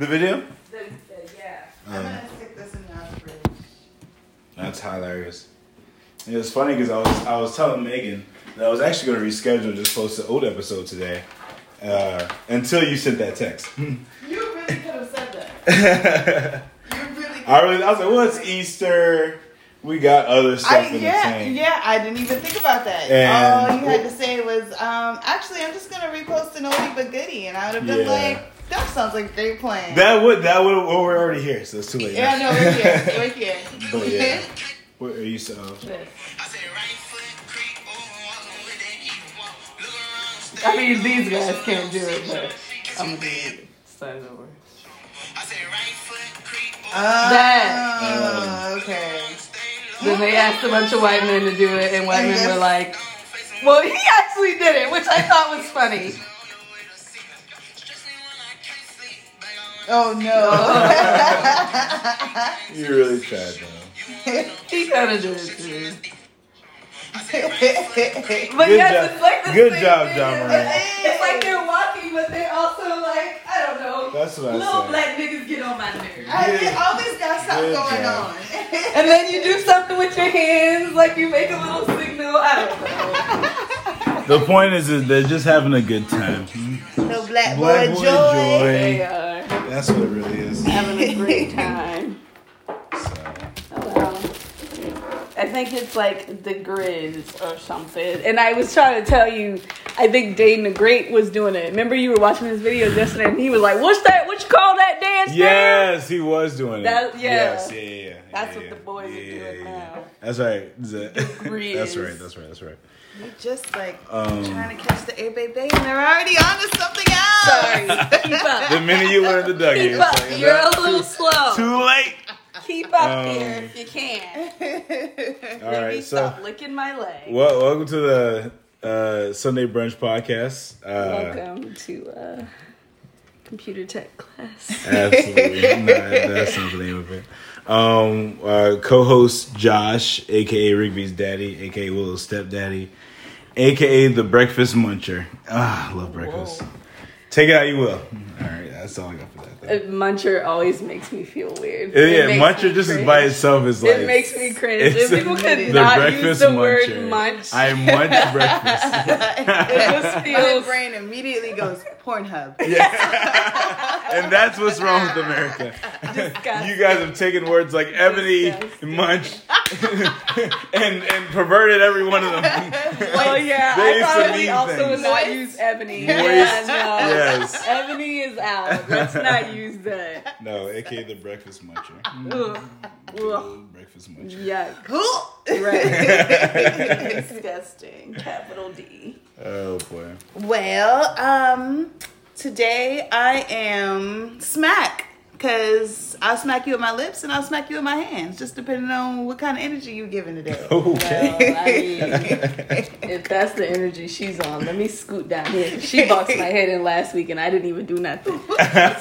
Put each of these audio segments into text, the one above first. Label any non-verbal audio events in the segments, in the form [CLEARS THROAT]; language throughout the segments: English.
The video? yeah. Um, I'm gonna stick this in your fridge. That's hilarious. It was funny because I was I was telling Megan that I was actually going to reschedule and just post the old episode today uh, until you sent that text. [LAUGHS] You really could have said that. [LAUGHS] You really. I really I was like, well, it's Easter. We got other stuff I, in the yeah, tank. yeah, I didn't even think about that. And- All you had to say was, um, actually, I'm just gonna repost an oldie but goodie, and I would have been Yeah. like, that sounds like a great plan. That would that would well, we're already here, so it's too late. yeah, no, we're here, [LAUGHS] we're here. But yeah, [LAUGHS] what are you so? Uh, I mean, these guys can't do it, but I'm gonna do it. Start it over. Oh, ah, okay. Then they asked a bunch of white men to do it, and white men were like, "Well, he actually did it," which I thought was funny. Oh no. [LAUGHS] [LAUGHS] You really tried though. [LAUGHS] He kind of did it too. But Good yes, job. it's like the Good same job, thing. John It's Moran. like- It's like they're walking, but they're also like, I don't know. That's what I Little said. black niggas get on my nerves. I mean, always got something Good going job. on. [LAUGHS] And then you do something with your hands, like you make a little signal. I don't know. The point is, is they're just having a good time. No black, Black boy, boy joy. joy. They are That's what it really is. having a great [LAUGHS] time. So, Oh, wow. I think it's like the Grizz or something. And I was trying to tell you, I think Dane the Great was doing it. Remember you were watching his videos yesterday and he was like, What's that? What you call that dance? now?" yes, he was doing it. That- yeah. Yes, yeah, yeah, yeah. That's yeah, what the yeah. boys are doing yeah, yeah. now. That's right. [LAUGHS] That's Grizz. right. That's right. That's right. You're just like Um, trying to catch the A baby, and they're already on to something else. Sorry. [LAUGHS] Keep up. The minute you learn the Dougie, Keep up. like, You're a little too, slow. too late. Keep up Um, here if you can. All Maybe right, so stop licking my leg. well, welcome to the uh, Sunday brunch podcast. Uh, Welcome to uh, computer tech class. Absolutely. [LAUGHS] Nah, that's not the name of it. Um, uh, co-host Josh, aka Rigby's daddy, aka Willow's stepdaddy, aka the Breakfast Muncher. Ah, I love breakfast. Take it how you will. All right, that's all I got for that. Uh, Though. Muncher always makes me feel weird. Yeah, It yeah makes Muncher just cringe. by itself is like It makes me cringe. it's If people could the not breakfast use the word muncher. munch, I munch breakfast. [LAUGHS] it just [LAUGHS] My brain immediately goes Pornhub. [LAUGHS] Yeah. [LAUGHS] and that's what's wrong with America. disgusting. You guys have taken words like ebony, Disgusting. munch, [LAUGHS] and and perverted every one of them. Oh yeah, They I used to probably also things. would not use ebony. Moist. Yeah, no. Yes. Ebony is out. Let's not use that. No, aka the breakfast muncher. Ugh. Ugh. breakfast muncher. Yuck. Right. Disgusting. Capital D. Oh boy. well, um, today I am smack because I'll smack you with my lips and I'll smack you with my hands, just depending on what kind of energy you're giving today. [LAUGHS] Okay. Well, I mean, if that's the energy she's on, let me scoot down here. She boxed my head in last week and I didn't even do nothing. [LAUGHS] [LAUGHS] Yeah,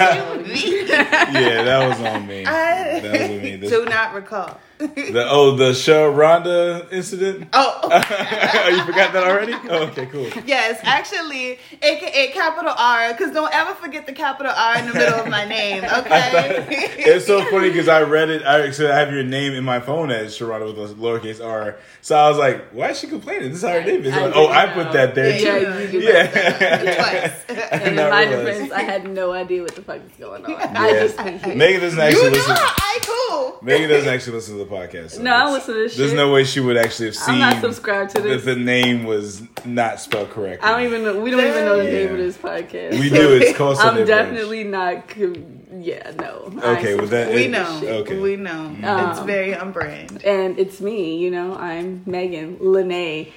that was on me. I That was on me. This- do not recall. [LAUGHS] the oh, the ShaRonda incident. Oh, [LAUGHS] oh, you forgot that already? [LAUGHS] Oh, okay, cool. yes, actually, aka capital R, because don't ever forget the capital R in the middle of my name, okay? It's so funny because I read it. I so I have your name in my phone as Sharonda with a lowercase r. So I was like, why is she complaining? This is how her name is. I Like, oh, didn't I put that there Yeah, too. you do Yeah. Twice. And in my realize. defense, I had no idea what the fuck is going on. I Yeah. just think Megan doesn't actually You know, listen. I cool. Megan doesn't actually listen to the podcast. so No, I it's- listen to this There's shit. no way she would actually have seen I'm not subscribed to that this. the name was not spelled correctly. I don't even know. We don't even know the Yeah. name of this podcast. We do. It's called Sunday [LAUGHS] I'm Brunch. definitely not. Yeah, no. I Okay, well, that- We it- know. Okay. We know. it's Um, very on brand. and it's me. You know, I'm Megan Lene.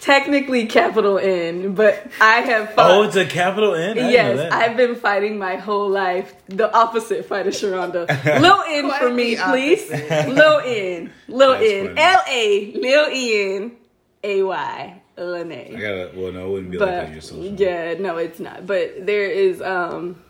Technically capital N, but I have. Fought, Oh, it's a capital N. I didn't know Yes, that. I've been fighting my whole life. The opposite fight of ShaRonda. Lil N for me, please. Low N. Low That's N. funny. L A. Lil N. A Y. Lene. I gotta. Well, no, it wouldn't be like that. But Your social. yeah, no, it's not. But there is um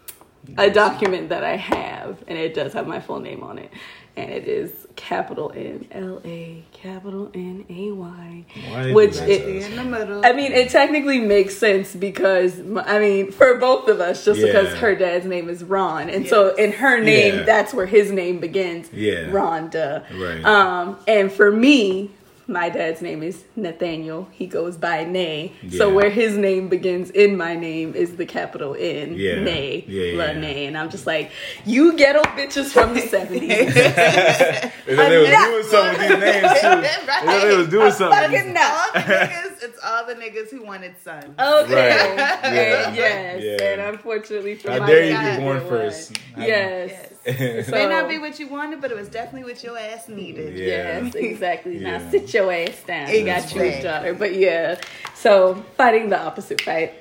a document that I have, and it does have my full name on it, and it is capital N L A capital N A Y, which is it. In the middle. I mean, it technically makes sense because I mean, for both of us, just because her dad's name is Ron, and so in her name, Yeah. that's where his name begins. Yeah. Rhonda. Right. Um, and for me, my dad's name is Nathaniel. He goes by Nay. So where his name begins in my name is the capital N. Yeah. Nay. Yeah, La yeah. Nay. And I'm just like, you ghetto bitches from the 70s. [LAUGHS] They thought they was doing something with these names too. They they was doing something. Fucking not. all the [LAUGHS] niggas, it's all the niggas who wanted sons. Okay. Right. And Yeah. yes. Yeah. And unfortunately for How my dare you dad, be born it was. first? Yes. Yes. So- May not be what you wanted, but it was definitely what your ass needed. Yeah. Yes, exactly. Now Yeah. sit your ass down. You got you, Exactly. daughter. But yeah, so fighting the opposite fight.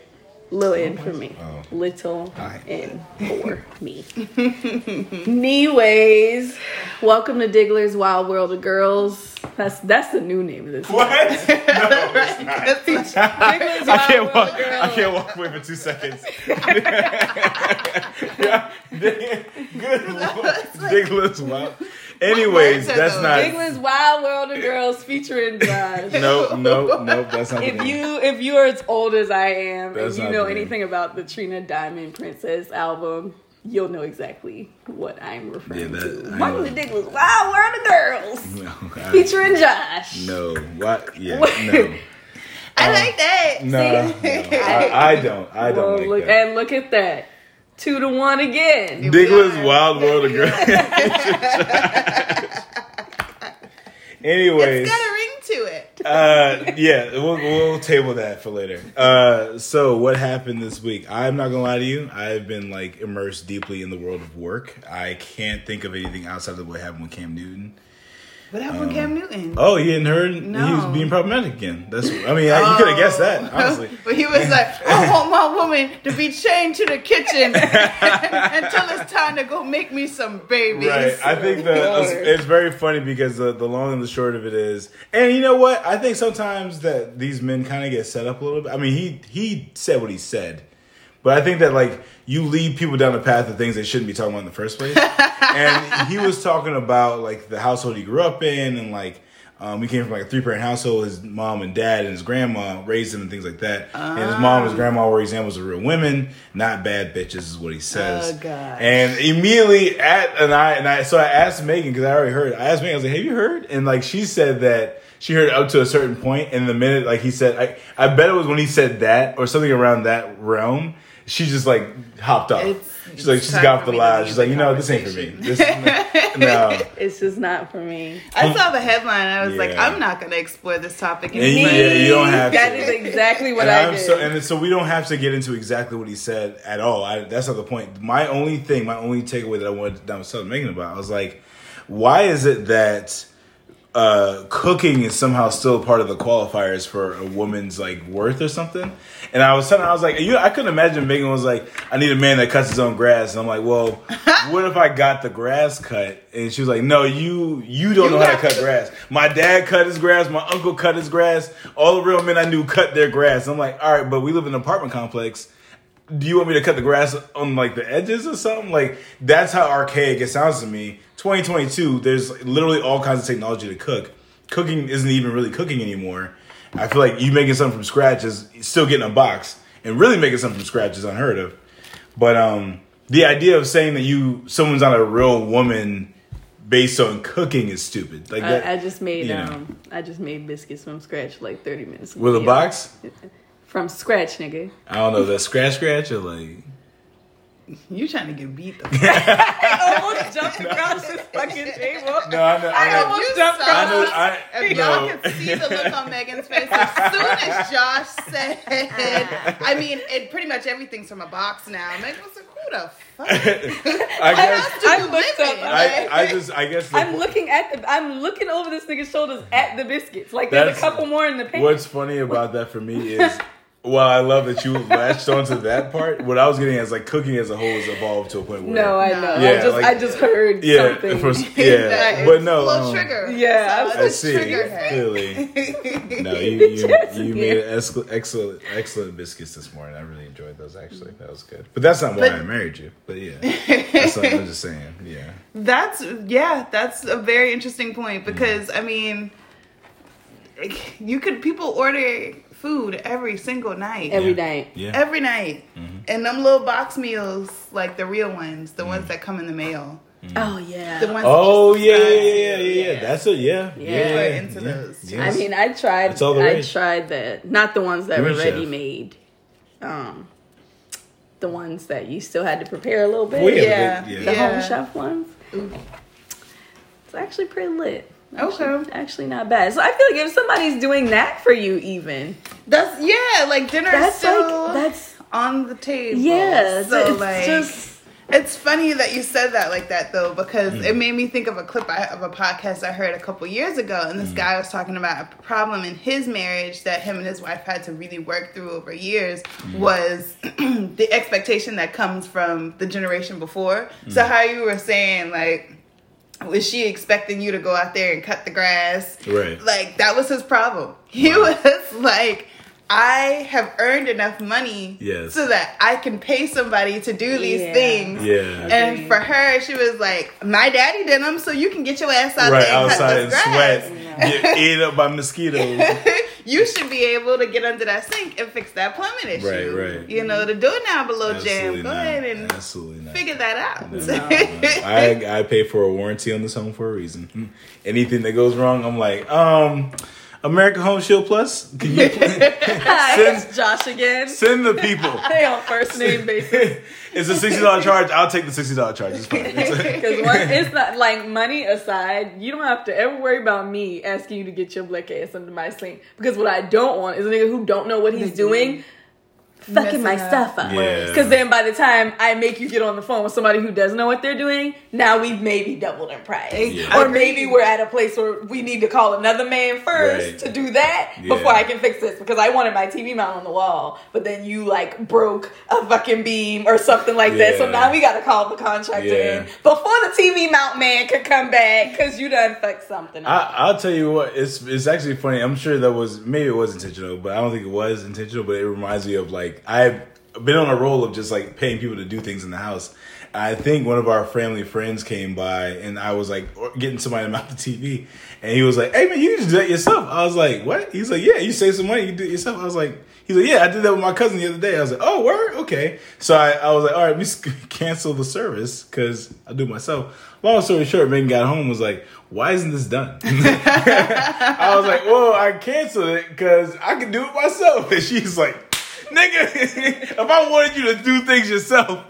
Little in for me. Oh. Little Alright. N for [LAUGHS] me. Anyways, welcome to Diggler's Wild World of Girls. That's that's the new name of this. What? [LAUGHS] No, it's not. [LAUGHS] Diggler's I can't World walk. of I can't walk away for two seconds. yeah, good lord, Digless. Wow. Anyways, words that's those? not. Diggler's Wild World of Girls featuring [LAUGHS] Josh. No, no, no. That's not. the If name. you if you are as old as I am That's and you know the name. anything about the Trina Diamond Princess album, you'll know exactly what I'm referring Yeah, that- to. I Welcome know. to Diggler's Wild World of Girls, [LAUGHS] no, I- featuring Josh. no, what? Yeah, no, [LAUGHS] I like that. no, no. I, I don't. I don't Well, like look, that. and look at that, two to one again. Digless are. Wild World of Girls. Anyways, It's got a ring to it. uh, yeah, we'll, we'll table that for later. Uh, so what happened this week? I'm not gonna lie to you. I've been like immersed deeply in the world of work. I can't think of anything outside of what happened with Cam Newton. What happened with Cam Newton? Oh, he hadn't heard? He was being problematic again. That's. I mean, I, you could have oh. guessed that. Honestly. [LAUGHS] But he was like, I [LAUGHS] want my woman to be chained to the kitchen [LAUGHS] until it's time to go make me some babies. Right. I think that it's, it's very funny because the, the long and the short of it is, and you know what? I think sometimes that these men kind of get set up a little bit. I mean, he he said what he said, but I think that like you lead people down the path of things they shouldn't be talking about in the first place. [LAUGHS] and he was talking about like the household he grew up in, and like. Um, we came from like a three parent household. His mom and dad and his grandma raised him and things like that. And his mom and his grandma were examples of real women, not bad bitches, is what he says. Oh. And immediately at and I and I so I asked Megan because I already heard. I asked Megan, I was like, "Have you heard?" And like she said that she heard up to a certain point. point, and the minute like he said, I I bet it was when he said that or something around that realm. She just like hopped off. It's- she's like, she's got off the line. She's like, you know, this ain't for me. This, [LAUGHS] no. It's just not for me. I um, saw the headline. I was like, I'm not going to explore this topic And anymore. yeah, you don't have That to. is exactly what and I I'm did. so and so we don't have to get into exactly what he said at all. I, that's not the point. My only thing, my only takeaway that I wanted that I was telling Megan about, I was like, why is it that uh, cooking is somehow still part of the qualifiers for a woman's like worth or something? And I was telling, I was like, you, I couldn't imagine Megan was like, I need a man that cuts his own grass. And I'm like, well, [LAUGHS] what if I got the grass cut? And she was like, no, you you don't know how to cut to- grass. My dad cut his grass. My uncle cut his grass. All the real men I knew cut their grass. I'm like, all right, but we live in an apartment complex. Do you want me to cut the grass on like the edges or something? Like that's how archaic it sounds to me. 2022, there's literally all kinds of technology to cook. Cooking isn't even really cooking anymore. I feel like you making something from scratch is still getting a box, and really making something from scratch is unheard of. But um, the idea of saying that you someone's not a real woman based on cooking is stupid. Like that, I, I just made you know. um I just made biscuits from scratch like 30 minutes ago. with a box. From scratch, nigga. I don't know that scratch scratch or like You trying to get beat the [LAUGHS] I almost jumped across this fucking table. no, I know. I know. almost You jumped saw I across know. it. I, If y'all no. could see the look on Megan's face as soon as Josh said, I mean, it pretty much everything's from a box now. Megan was like, "Who the fuck?" [LAUGHS] I guess. Do I you looked live up- in? I, I just. I guess. The, I'm looking at the I'm looking over this nigga's shoulders at the biscuits. Like there's a couple more in the pan. What's funny about that for me is [LAUGHS] Well, I love that you latched onto that part. What I was getting at is like cooking as a whole has evolved to a point where No, I know. Yeah, I just like- I just heard yeah, something. for- [LAUGHS] That yeah, is but no, a little um, trigger. Yeah, So I it's see. triggered her. Clearly, [LAUGHS] no, you you, you made excellent, excellent, excellent biscuits this morning. I really enjoyed those. Actually, that was good. But that's not why But- I married you. But yeah, [LAUGHS] that's what I'm just saying. Yeah, That's yeah, that's a very interesting point Mm-hmm. because I mean, you could people order food every single night, Every yeah. night. Yeah, every night, Mm-hmm. and them little box meals, like the real ones, the ones that come in the mail, Oh yeah. the ones. Oh that yeah, just yeah, yeah, yeah, yeah. That's a yeah, yeah. Yeah. yeah, Into yeah. those. Yes. I mean, I tried. It's all the I rage. tried the not the ones that You're were a chef. ready made. Um, the ones that you still had to prepare a little bit. Well, yeah, Yeah, but- yeah. The yeah. home chef ones. It's actually pretty lit. Actually, Okay. actually not bad. So I feel like if somebody's doing that for you, even That's yeah, like dinner is that's still like that's on the table. yeah. so it's like just It's funny that you said that like that though, because Mm. it made me think of a clip I, of a podcast I heard a couple years ago, and Mm. this guy was talking about a problem in his marriage that him and his wife had to really work through over years Mm. was [CLEARS THROAT] the expectation that comes from the generation before. So Mm. how you were saying like. Was she expecting you to go out there and cut the grass? Right. Like that was his problem. He was [LAUGHS] like, I have earned enough money Yes. so that I can pay somebody to do these Yeah. things. Yeah. And Agreed. for her, she was like, "My daddy did them, so you can get your ass out right there and outside cut and this grass. sweat, get ate up by mosquitoes. [LAUGHS] you should be able to get under that sink and fix that plumbing issue. Right, right. You know, the doorknob below jam. Go ahead and Absolutely not. figure that out. No, [LAUGHS] no, no. I I pay for a warranty on this home for a reason. [LAUGHS] Anything that goes wrong, I'm like, um, American Home Shield Plus, can you Hi, [LAUGHS] Send- it's Josh again. send the people? [LAUGHS] Hey, on first name basis. [LAUGHS] It's a sixty dollar charge. I'll take the sixty dollar charge. It's fine. It's- Because it's not like money aside, you don't have to ever worry about me asking you to get your black ass under my sink. Because what I don't want is a nigga who don't know what he's doing fucking my up. stuff up. Yeah. Because then by the time I make you get on the phone with somebody who doesn't know what they're doing, now we've maybe doubled in price. Yeah. Or maybe we're at a place where we need to call another man first Right. to do that Yeah. before I can fix this. Because I wanted my TV mount on the wall, but then you like broke a fucking beam or something like that. So now we got to call the contractor Yeah. in before the TV mount man could come back because you done fucked something up. I, I'll tell you what. It's it's actually funny. I'm sure that was maybe it was intentional, but I don't think it was intentional. But it reminds me of like I've been on a roll of just like paying people to do things in the house. I think one of our family friends came by, and I was like getting somebody to [LAUGHS] mount the TV, and he was like, "Hey man, you just do that yourself." I was like, "What?" He's like, "Yeah, you save some money, you do it yourself." I was like. He's like, yeah, I did that with my cousin the other day. I was like, oh, word, okay. So I, I was like, all right, we [LAUGHS] cancel the service because I do it myself. Long story short, Megan got home was like, why isn't this done? [LAUGHS] I was like, well, I canceled it because I can do it myself. And she's like, nigga, if I wanted you to do things yourself, [LAUGHS]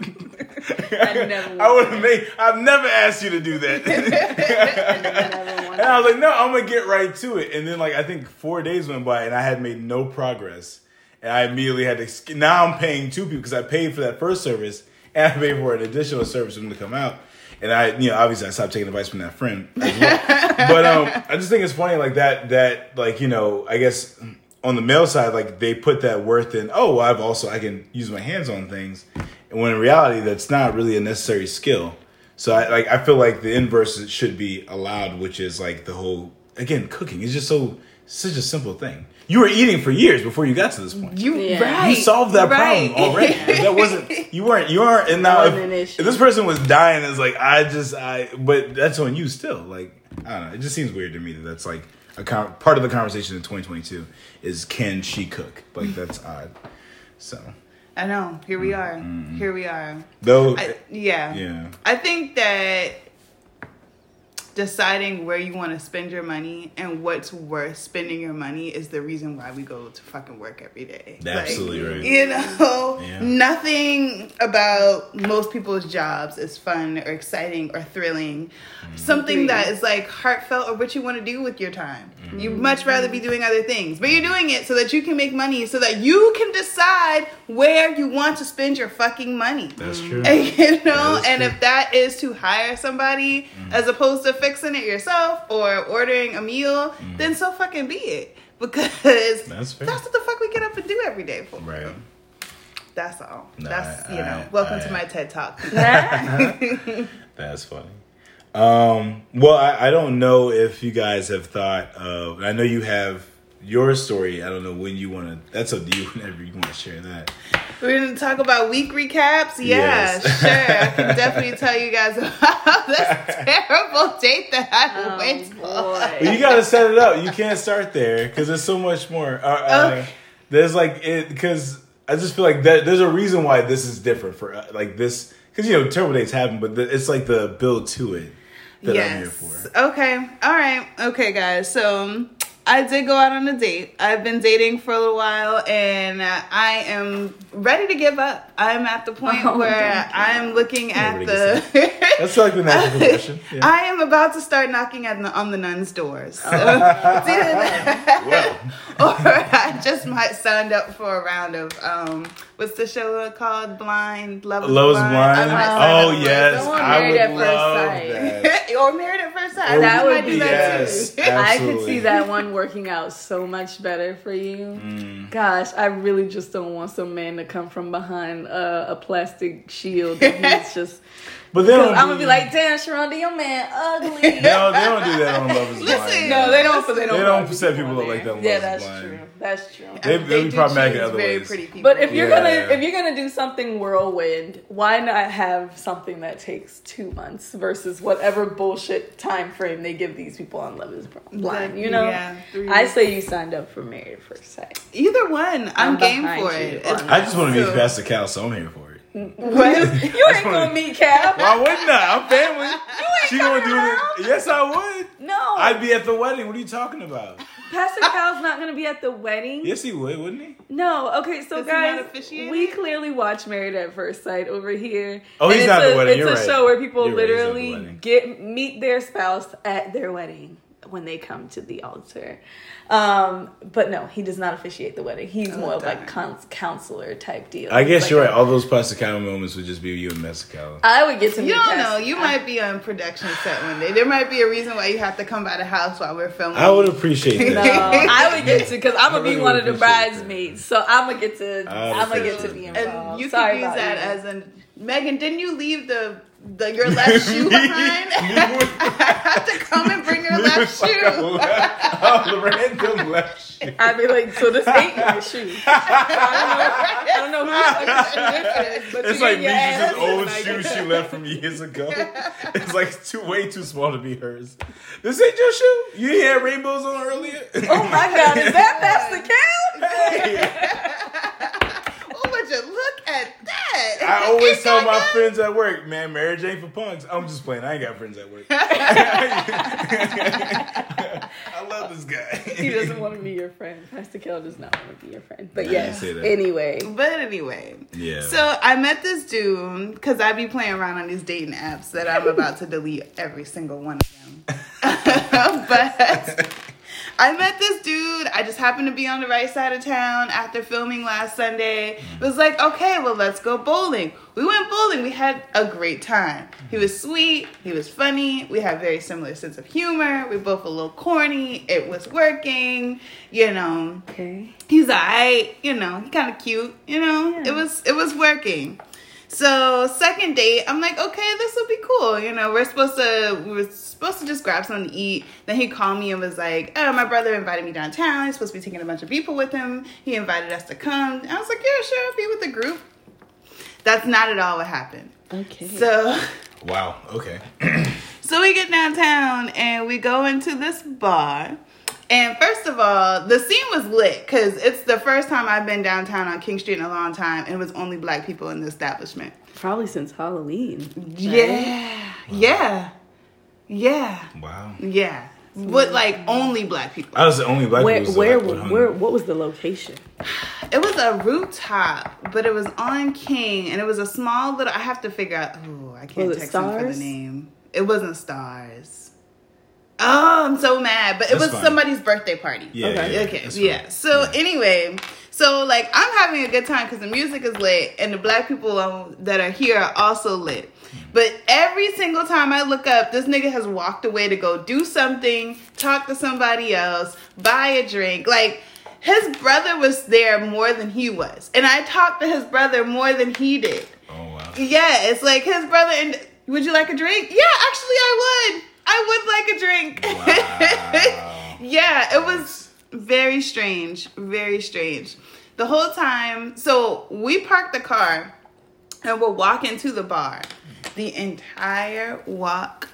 I never I would have made. I've never asked you to do that. [LAUGHS] And I was like, no, I'm gonna get right to it. And then like I think four days went by and I had made no progress. And I immediately had to now I'm paying two people because I paid for that first service and I paid for an additional service for them to come out. And I, you know, obviously I stopped taking advice from that friend. As well. [LAUGHS] but um, I just think it's funny like that. That like you know, I guess on the male side, like they put that worth in. Oh, well, I've also I can use my hands on things, and when in reality that's not really a necessary skill. So I like I feel like the inverse should be allowed, which is like the whole again cooking is just so such a simple thing. You were eating for years before you got to this point. You Yeah. right. You solved that right. problem already. [LAUGHS] That wasn't you weren't you weren't and now That if, an issue. if this person was dying, it's like I just I but that's on you still. Like I don't know. It just seems weird to me that that's like a con- part of the conversation in 2022 is can she cook? Like that's [LAUGHS] odd. So I know. Here we mm, are. Mm, mm. Here we are. though, I, yeah. yeah, I think that deciding where you want to spend your money and what's worth spending your money is the reason why we go to fucking work every day. Absolutely Like, right. You know, Yeah. nothing about most people's jobs is fun or exciting or thrilling. Mm-hmm. Something that is like heartfelt or what you want to do with your time. Mm-hmm. You'd much rather be doing other things, but you're doing it so that you can make money, so that you can decide where you want to spend your fucking money. that's mm. true. And, [LAUGHS] you know, and true. if that is to hire somebody mm. as opposed to fixing it yourself or ordering a meal, then so fucking be it. because That's that's what the fuck we get up and do every day for. Right. That's all. No, that's I- you know. I- welcome I- to my TED talk. [LAUGHS] [LAUGHS] That's funny. Um, well, I, I don't know if you guys have thought of. I know you have your story. I don't know when you want to. That's up to you. [LAUGHS] Whenever you want to share that. We're gonna talk about week recaps. Yeah, Yes. [LAUGHS] sure. I can definitely tell you guys [LAUGHS] about this terrible date that I Oh, went for. But you got to set it up. You can't start there because there's so much more. Uh, uh, Okay. There's like it because I just feel like that. There's a reason why this is different for uh, like this because you know terrible dates happen, but the, it's like the build to it that I'm here yes. for. Okay. All right. Okay, guys. So um, I did go out on a date. I've been dating for a little while, and uh, I am ready to give up. I'm at the point Oh, where. I'm looking at Nobody the. That's like the natural [LAUGHS] progression. Yeah. I am about to start knocking at the, on the nuns' doors. So, [LAUGHS] [LAUGHS] it's either or I just might sign up for a round of um, what's the show called? Blind Love is Love is Blind. blind. I Oh yes, Someone I would at first love sight. that. or Married at First Sight. That would be that yes. too. I could see that one working out so much better for you. Mm. Gosh, I really just don't want some man to come from behind uh, a plastic shield. And he's [LAUGHS] just. But they don't. I'm gonna be like, damn, ShaRonda, your man ugly. [LAUGHS] No, they don't do that on Love Is Listen, Blind. No, they don't. They don't. They don't set people people on up like that on Yeah, Love Is that's Blind. true. That's true. They- they be do problematic in other very ways. pretty people. But if you're Yeah. gonna if you're gonna do something whirlwind, why not have something that takes two months versus whatever bullshit time frame they give these people on Love Is Blind? You know, Yeah, I say you signed up for Married at First Sight. either one, I'm, I'm game for you it. I just want to So- meet Pastor Cal, so I'm here for it. What? you ain't gonna meet Cal. Why wouldn't I? I'm family. You she gonna do it. Yes, I would. No, I'd be at the wedding. What are you talking about? Pastor [LAUGHS] Cal's not gonna be at the wedding. Yes, he would, wouldn't he? No, okay, so Does guys, we clearly watch Married at First Sight over here. Oh, he's not it's at the a, wedding, It's you're a right. show where people You're right, he's not at the literally wedding. get meet their spouse at their wedding when they come to the altar. Um, but no, he does not officiate the wedding. He's more of like cons- counselor type deal. I guess Like you're a- right. All those Pastor Cal moments would just be you and Pastor Cal. I would get to meet You don't know. You I- might be on production set one day. There might be a reason why you have to come by the house while we're filming. I would appreciate [LAUGHS] No, that. I would get to because I'm gonna be one of the bridesmaids, so I'm gonna get to. I would I'm gonna get to be that. involved. and you Sorry can use that you. as an Megan. Didn't you leave the the your left [LAUGHS] shoe behind? [LAUGHS] I have [LAUGHS] to come and bring your left Like a shoe. left- oh, the random left shoe. I'd be like, so this ain't my shoe. I don't know. I don't know whose fucking shoe this is, but It's like getting your Misha's old like- shoe she left from years ago. It's like too way too small to be hers. This ain't your shoe. You had rainbows on earlier. Oh my god, is that Pastor Cal? Oh, would you look at that? I always It's tell my that. friends at work, man, Mary Jane for punks. I'm just playing. I ain't got friends at work. [LAUGHS] [LAUGHS] I love this guy. He doesn't want to be your friend. Pastor Cal does not want to be your friend. But I yes, didn't say that. anyway. But anyway, Yeah. So I met this dude because I be playing around on these dating apps that I'm about to delete every single one of them. [LAUGHS] but I met this dude. I just happened to be on the right side of town after filming last Sunday. It was like, okay, well, let's go bowling. We went bowling. We had a great time. He was sweet. He was funny. We had very similar sense of humor. We both a little corny. It was working. You know, Okay. he's alright, you know, he kind of cute, you know. Yeah. It was it was working. So second date, I'm like, okay, this will be cool. You know, we're supposed to we were supposed to just grab something to eat. Then he called me and was like, oh, my brother invited me downtown. He's supposed to be taking a bunch of people with him. He invited us to come. I was like, yeah, sure, I'll be with the group. That's not at all what happened. Okay. So wow. Okay. [CLEARS THROAT] so we get downtown and we go into this bar. And first of all, the scene was lit because it's the first time I've been downtown on King Street in a long time, and it was only black people in the establishment. Probably since Halloween. right? Yeah, yeah, yeah, Wow. yeah. But like only black people. I was the only black Where, people. so where, where, what was the location? It was a rooftop, but it was on King, and it was a small little. I have to figure out. Oh, I can't Was it text him for the name. It wasn't stars. Oh, I'm so mad. But it That's was fine. somebody's birthday party. Yeah. Okay. yeah, okay. Yeah. So Yeah. anyway, So like I'm having a good time because the music is lit and the black people um, that are here are also lit. But every single time I look up, this nigga has walked away to go do something, talk to somebody else, buy a drink. Like his brother was there more than he was, and I talked to his brother more than he did. Oh wow. Yeah, it's like his brother. And would you like a drink? Yeah, actually, I would. I would like a drink. Wow. [LAUGHS] yeah, it was very strange. Very strange. The whole time. So we parked the car and we're walking to the bar. The entire walk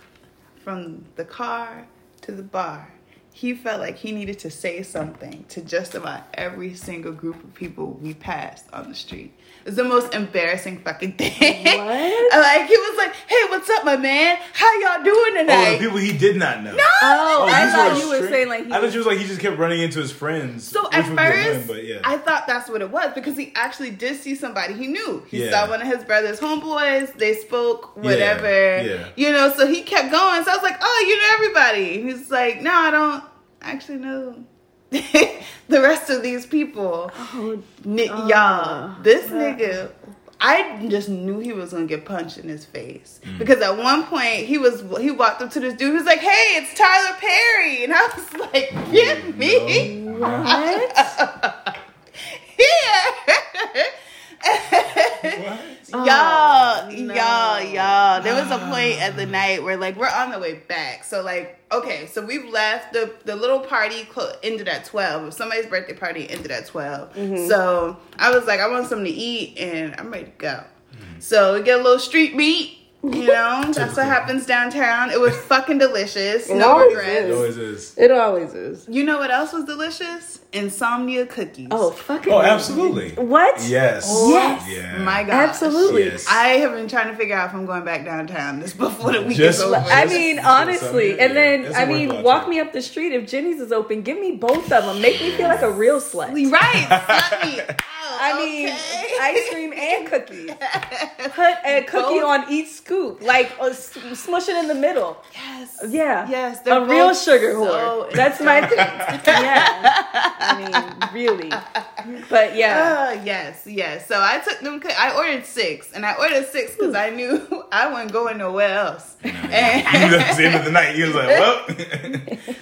from the car to the bar, he felt like he needed to say something to just about every single group of people we passed on the street. It was the most embarrassing fucking thing. What? [LAUGHS] like he was like, "Hey, what's up, my man? How y'all doing Oh, tonight?" the people he did not know. No, Oh, oh I thought were you were string- saying like he I thought was- you was like he just kept running into his friends. So at would be annoying, first, but yeah. I thought that's what it was because he actually did see somebody he knew. He Yeah. saw one of his brother's homeboys. They spoke Yeah, whatever, yeah. you know. So he kept going. So I was like, "Oh, you know everybody." He's like, "No, I don't actually know [LAUGHS] the rest of these people." Oh, Ni- Oh, y'all, this wow. nigga, I just knew he was gonna get punched in his face Mm. because at one point he was he walked up to this dude. who's like, "Hey, it's Tyler Perry," and I was like, "Get me." No. what? [LAUGHS] Yeah. Y'all, Oh, no. y'all, y'all. There was a point at the night where like we're on the way back. So like, okay, so we've left the the little party clo- ended at twelve. Somebody's birthday party ended at 12 Mm-hmm. So I was like, I want something to eat, and I'm ready to go. So we get a little street meat. You [LAUGHS] know, that's what happens downtown. It was fucking delicious. No always regrets. It always is. It always is. You know what else was delicious? Insomnia cookies. Oh, fucking. Oh, absolutely. What? Yes. Yes. Yeah. my god! Absolutely. Yes. I have been trying to figure out if I'm going back downtown this [LAUGHS] before the week Just- is over. I mean, honestly, something, and then yeah. It's I a mean, walk trip. me up the street if Jeni's is open. Give me both of them. Make me feel like a real slut. right, [LAUGHS] slut me out, [LAUGHS] I mean, okay? ice cream and cookies. Put a cookie Both? on each scoop, like uh, s- smush it in the middle. yes, Yeah, yes, a real sugar so whore. That's my thing. yeah, I mean, really. But yeah, Uh, [LAUGHS] yes, yes. So I took them. I ordered six, and I ordered six because I knew [LAUGHS] I wasn't going nowhere else. [LAUGHS] He And was at the end of the night. He was like, "Well,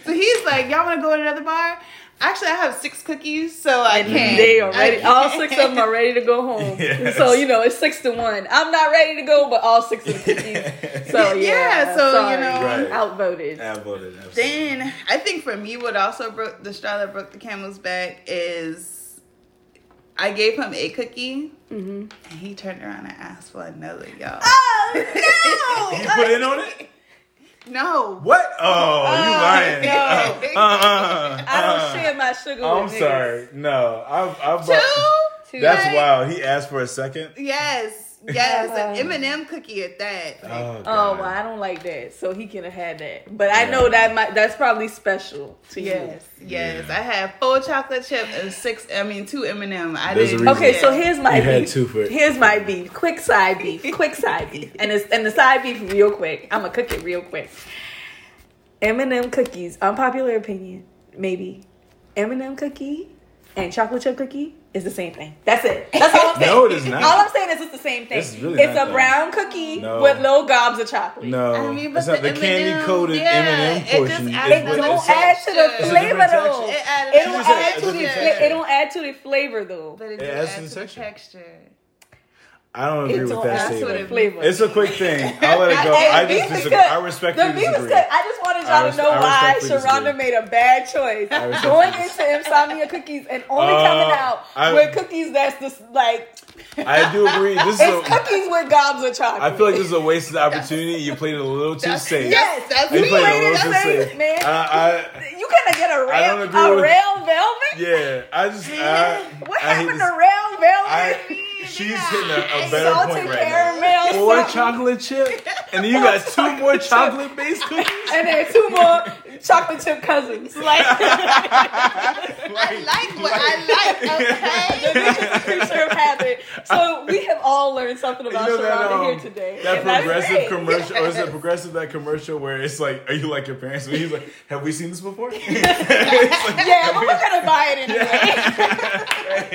so he's like, "Y'all want to go to another bar?" Actually, I have six cookies, so I can't. they are ready. can't. All six of them are ready to go home. [LAUGHS] Yes. So you know it's six to one. I'm not ready to go, but all six of the [LAUGHS] cookies. So yeah, Yeah, so, you know. Right. outvoted. I voted." Absolutely. Then I think for me, what also broke the straw that broke the camel's back is I gave him a cookie, Mm-hmm. and he turned around and asked for another, y'all. Oh [LAUGHS] no! You put in on it? No, What? Oh, you lying? no. Uh, uh, I don't uh. share my sugar. I'm niggas. sorry. No, I, I bought. two. Two. That's wild. He asked for a second. Yes, yes, an M&M cookie at that. Oh, Oh well, I don't like that, so he can have had that. But I know that might that's probably special to you. Yes, yes. Yeah. I had four chocolate chip and six. I mean, two M and M. I There's a didn't. Okay, so here's my You had beef. two for it. Here's my beef. Quick side beef. Quick side beef. And it's and the side beef real quick. I'm gonna cook it real quick. M&M cookies. Unpopular opinion, maybe. M&M cookie and chocolate chip cookie is the same thing. That's it. That's all I'm [LAUGHS] saying. No, it is not. All I'm saying is it's the same thing. This is really it's not a though. brown cookie No. with little gobs of chocolate. No, I mean, but it's not the, the candy M&M, coated yeah, M&M it just adds it don't add to the flavor though. It added It don't add to the different fla- texture. it don't add to the flavor though. But it, It did adds to the to the texture. I don't agree with that add to the statement. It's a quick thing. I'll let it go. Hey, I just is disagree. I respectfully The disagree. good. I just wanted y'all I to know I why ShaRonda made a bad choice. Going into insomnia cookies and only Uh, coming out I- with cookies that's just like I do agree. This is it's a, cookies with gobs of chocolate. I feel like this is a wasted opportunity. You played it a little too safe. yes, That's You we played played it a little too safe, man. Uh, I, you couldn't get a rail, a with- rail velvet. Yeah, I just. I, What I happened to rail velvet? I, she's hitting a, a better Salted point right caramel, now. Or something. chocolate chip. [LAUGHS] And then you got two more chocolate based cookies. and then two more chocolate chip cousins. [LAUGHS] [LAUGHS] Like I like what I like, okay? this is a creature of habit. So we have all learned something about You know that, ShaRonda um, here today. that and that's progressive great. commercial, or is it progressive that commercial where it's like, "Are you like your parents?" And he's like, "Have we seen this before?" [LAUGHS] [LAUGHS] Yeah, but we're gonna buy it anyway. [LAUGHS]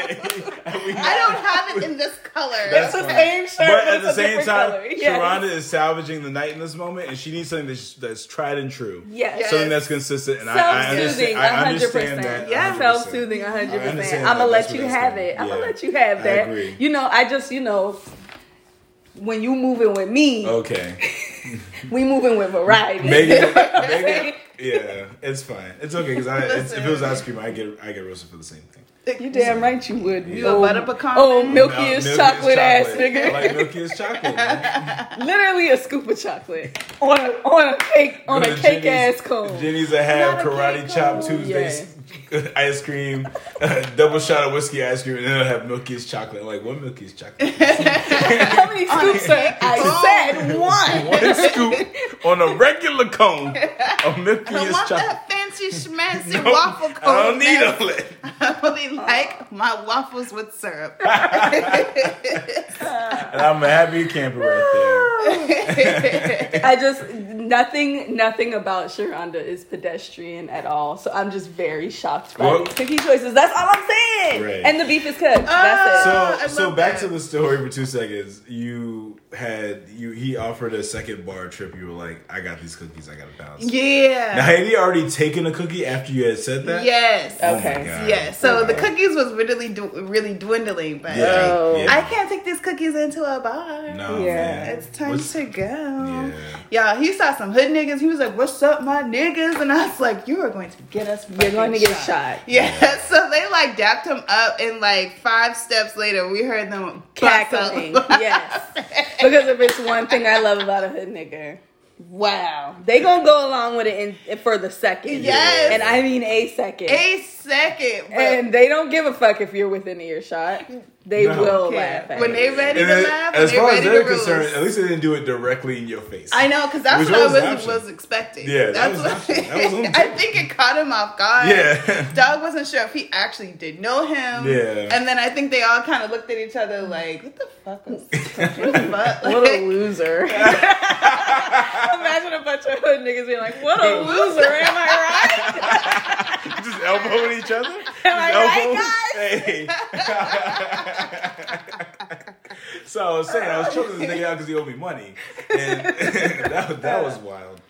I don't have it in this color. That's It's the same shirt, But but, at the same time, color. Yes. ShaRonda is salvaging the night in this moment, and she needs something that's, that's tried and true. Yes. Yes. Something that's consistent, and I, I Self-soothing, understand. I understand 100%. that. Yeah. Self-soothing, hundred I percent. understand I'm gonna let you have it. I'm going. gonna let you have that. Agree. You know, I just you know, when you moving with me, Okay, [LAUGHS] we moving with variety. Megan, [LAUGHS] Megan, yeah, it's fine. It's okay because I, it's, if it was ice cream, I get I get roasted for the same thing. You damn right you would. You a oh, butter pecan? Oh, man? milky No, as milk is chocolate, ass chocolate. nigga. I like milky as chocolate. [LAUGHS] Literally a scoop of chocolate on a on a cake on Go a cake Jeni's- ass cone. Jenny's a half Not a karate chop cone. Tuesdays [LAUGHS] ice cream, [LAUGHS] double shot of whiskey ice cream, and then i'll have milky as chocolate. I'm like, what milky is chocolate? [LAUGHS] How many scoops are I said one. One scoop on a regular cone of milky I as want chocolate. That [LAUGHS] fancy schmancy No, waffle cone. I don't need man. all that. [LAUGHS] I only like my waffles with syrup. [LAUGHS] And I'm a happy camper right there. I just nothing nothing about ShaRonda is pedestrian at all. So I'm just very shocked by Well- these cookie choices. That's all I'm saying. Right. And the beef is cooked. That's it. Uh, So, I so back that. to the story for two seconds. You had you he offered a second bar trip. You were like, I got these cookies. I got to bounce. Now, yeah. had he already taken a cookie after you had said that? Yes. Oh Okay. God. Yeah. So the cookies was really really dwindling, but Yeah. Oh. yeah. I can't take these cookies into a bar. No, Yeah. man. It's time What's- to go. Yeah. Yeah, he saw some hood niggas. He was like, "What's up, my niggas?" And I was like, "You are going to get us. You're going to get shot. Yeah. [LAUGHS] So they like dapped him up, and like five steps later, we heard them bust out Cackling. yes. [LAUGHS] Because if it's one thing I love about a hood nigga. Wow. They gonna go along with it in, for the second. Yes. And I mean a second. A second, but and they don't give a fuck if you're within earshot. They No. will care. laugh at when it. they ready And to then, laugh, as when they far as ready they're concerned, at least they didn't do it directly in your face. I know, because that's Which what I was an was, was expecting. Yeah, that was what. That was [LAUGHS] I think it caught him off guard. Yeah. Dog wasn't sure if he actually did know him. Yeah. And then I think they all kind of looked at each other like, what the fuck was [LAUGHS] what the fuck? What a loser. [LAUGHS] Imagine a bunch of hood niggas being like, what a loser, am I right? Just elbowing each other. [LAUGHS] Am I Just right, elbowing- Hey. [LAUGHS] so I was saying, I was choking this nigga out because he owed me money, and [LAUGHS] that was, that was wild.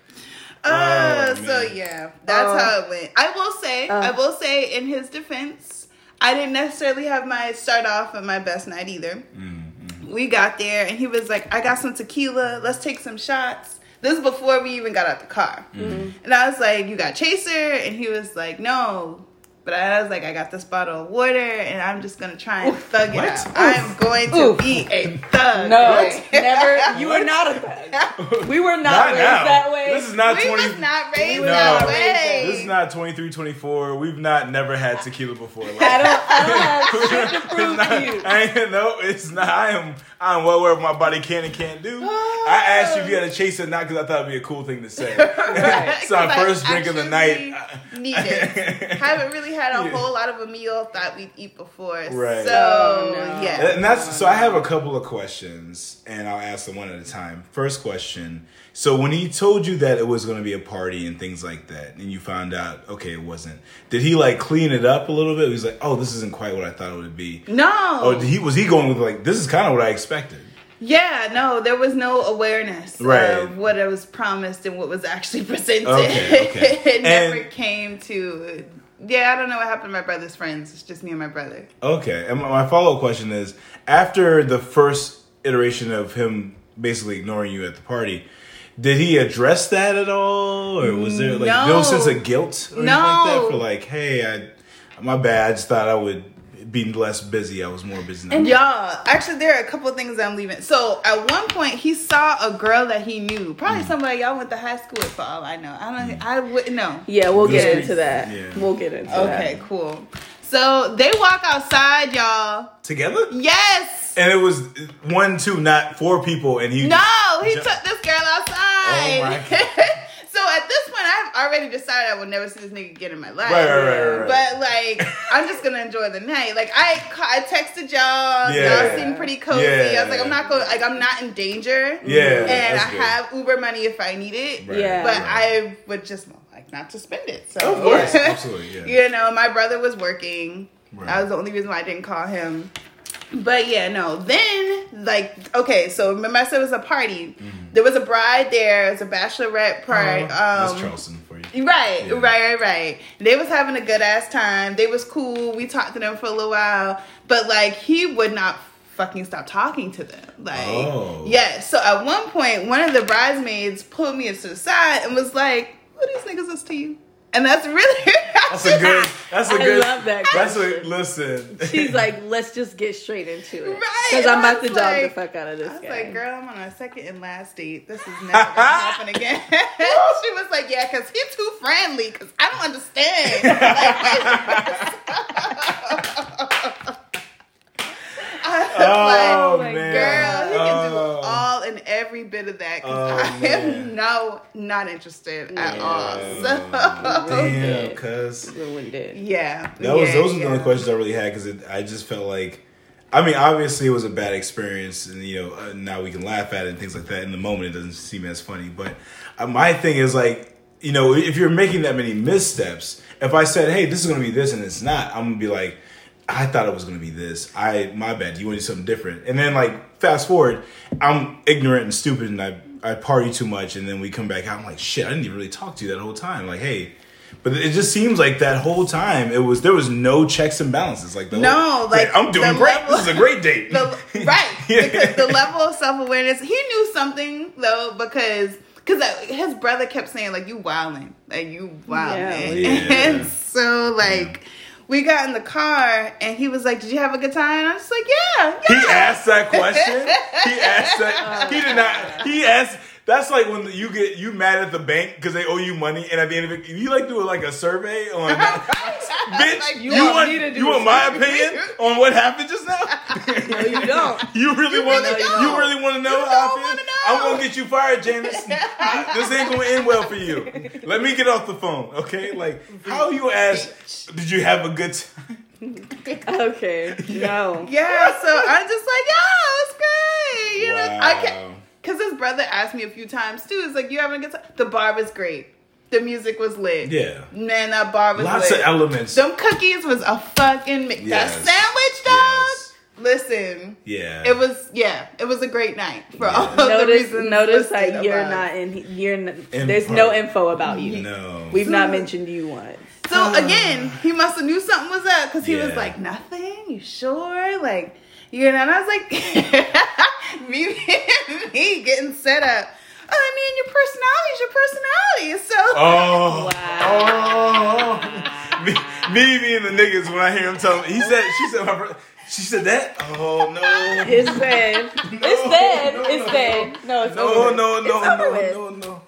Uh, Oh, so yeah, that's Uh, how it went. I will say, I uh. will say, in his defense, I didn't necessarily have my start off at my best night either. Mm-hmm. We got there, and he was like, "I got some tequila. Let's take some shots." This is before we even got out the car, Mm-hmm. and I was like, "You got chaser?" And he was like, "No." But I was like, I got this bottle of water, and I'm just gonna try and thug What? it out. I'm going to Oof. be a thug. No, Right? never. [LAUGHS] You were not a thug. We were not, raised now. that way. This is not we 20. was not raised were that not way. This is not 23, 24. We've not never had tequila before. Like, I don't, I don't [LAUGHS] have to prove to you. I ain't no, it's not. I am. I'm well aware of what my body can and can't do. I asked you if you had a ah. chaser, not because I thought it'd be a cool thing to say. [LAUGHS] Right. so our 'Cause I first drink of the night. actually Need it. Haven't really had a whole lot of a meal. Thought we'd eat before. Right. So Oh, no. yeah. And that's so. I have a couple of questions, and I'll ask them one at a time. First question: So when he told you that it was going to be a party and things like that, and you found out, okay, it wasn't. Did he like clean it up a little bit? He was like, "Oh, this isn't quite what I thought it would be." No. Or did he was he going with like, "This is kind of what I expected." yeah. No. There was no awareness Right. of what it was promised and what was actually [LAUGHS] presented. Okay, okay. [LAUGHS] it never came to. Yeah, I don't know what happened to my brother's friends. It's just me and my brother. Okay, and my- follow up question is: After the first iteration of him basically ignoring you at the party, did he address that at all, or was there like no, No. sense of guilt or anything like No. that for like, hey, I, my bad, I just thought I would be less busy. I was more busy. Than Y'all, actually, there are a couple things I'm leaving. So, at one point, he saw a girl that he knew, probably Mm. somebody y'all went to high school with, for all I know. I don't. I wouldn't know. Yeah, we'll get into that. Yeah. We'll get into it. Okay, cool. So they walk outside, y'all. together. Yes. And it was one, two, not four people, and he No, just he jumped- took this girl outside. Oh my so [LAUGHS] at this point, I've already decided I will never see this nigga again in my life. Right, right, right, right, right. But like, I'm just gonna enjoy the night. Like, I I texted y'all. Yeah. Y'all seemed pretty cozy. Yeah. I was like, I'm not going. Like, I'm not in danger. Yeah, And I good. have Uber money if I need it. Right, Yeah. But right. I would just like not to spend it. So Of course, [LAUGHS] absolutely, yeah. you know, my brother was working. Right. That was the only reason why I didn't call him. But yeah, no. Then, like, okay, so remember I said it was a party. There was a bride there. It was a bachelorette party. Uh, that's um, Charleston for you. Right, Yeah. right, right, right. They was having a good ass time. They was cool. We talked to them for a little while, but like he would not fucking stop talking to them. Like, Oh. yeah. So at one point, one of the bridesmaids pulled me to the side and was like, "Who these niggas is to you?" And that's really [LAUGHS] That's a good. That's a I good. I love that That's a question. listen. She's [LAUGHS] like, let's just get straight into it. Right, Because I'm about to was dog like- the fuck out of this I was guy. like, girl, I'm on a second and last date. This is never gonna [LAUGHS] happen again. she was like, yeah, because he's too friendly. Because I don't understand. I was [LAUGHS] Oh, like, man. girl, he can do Oh. all and every bit of that. Because Oh, I man. am no not interested at all. So Damn, cuz. ruined it. yeah, That was yeah, those are the only questions I really had because I just felt like, I mean, obviously it was a bad experience, and you know uh, now we can laugh at it and things like that. In the moment, it doesn't seem as funny, but uh, my thing is like, you know, if you're making that many missteps, if I said, hey, this is gonna be this and it's not, I'm gonna be like. I thought it was gonna be this. I my bad. You want to do something different, and then like fast forward, I'm ignorant and stupid, and I I party too much, and then we come back out. I'm like, shit, I didn't even really talk to you that whole time. Like, hey, but it just seems like that whole time it was there was no checks and balances. Like the No, whole, like, I'm doing the great. level- this is a great date. [LAUGHS] the, right Yeah. [LAUGHS] because the level of self-awareness he knew something though because because uh, his brother kept saying like you wilding like you wilding Yeah. [LAUGHS] Yeah. and so like we got in the car and he was like did you have a good time and i was like yeah yeah. he asked that question. He asked that. [LAUGHS] He did not. He asked. That's like when you get you mad at the bank because they owe you money, and at the end of it, you like do like a survey on. [LAUGHS] Bitch, Like, you, you want want me to do you want my opinion [LAUGHS] on what happened just now? No, you don't. [LAUGHS] You really want to? don't. You really want to know You how I feel? Know. I'm gonna get you fired, Janice. this ain't gonna end well for you. Let me get off the phone, okay? Like, how you ask? Did you have a good time? Okay. No. yeah so i'm just like yeah it was great you know i Wow. Can because his brother asked me a few times too it's like you having a good time the bar was great the music was lit Yeah. man that bar was Lots lit of elements. Them cookies was a fucking mi- Yes. that sandwich, dog. Listen, Yeah. it was yeah, it was a great night for Yeah. all of the Notice, reasons. notice listed that you're above. not in. You're. N- In there's part. no info about you. No. We've not mentioned you once. So again, he must have knew something was up because he was like, "Nothing, you sure?" Like, you know, and I was like, [LAUGHS] me, [LAUGHS] me getting set up. Oh, I mean, your personality is your personality. So Oh. Wow. Oh. [LAUGHS] me, me being the niggas when I hear him tell me, he said, she said, my bro- she said that. Oh no. It's dead. It's dead. no, it's no. dead. No, it's No, over. no, It's no, over no, with. no, no.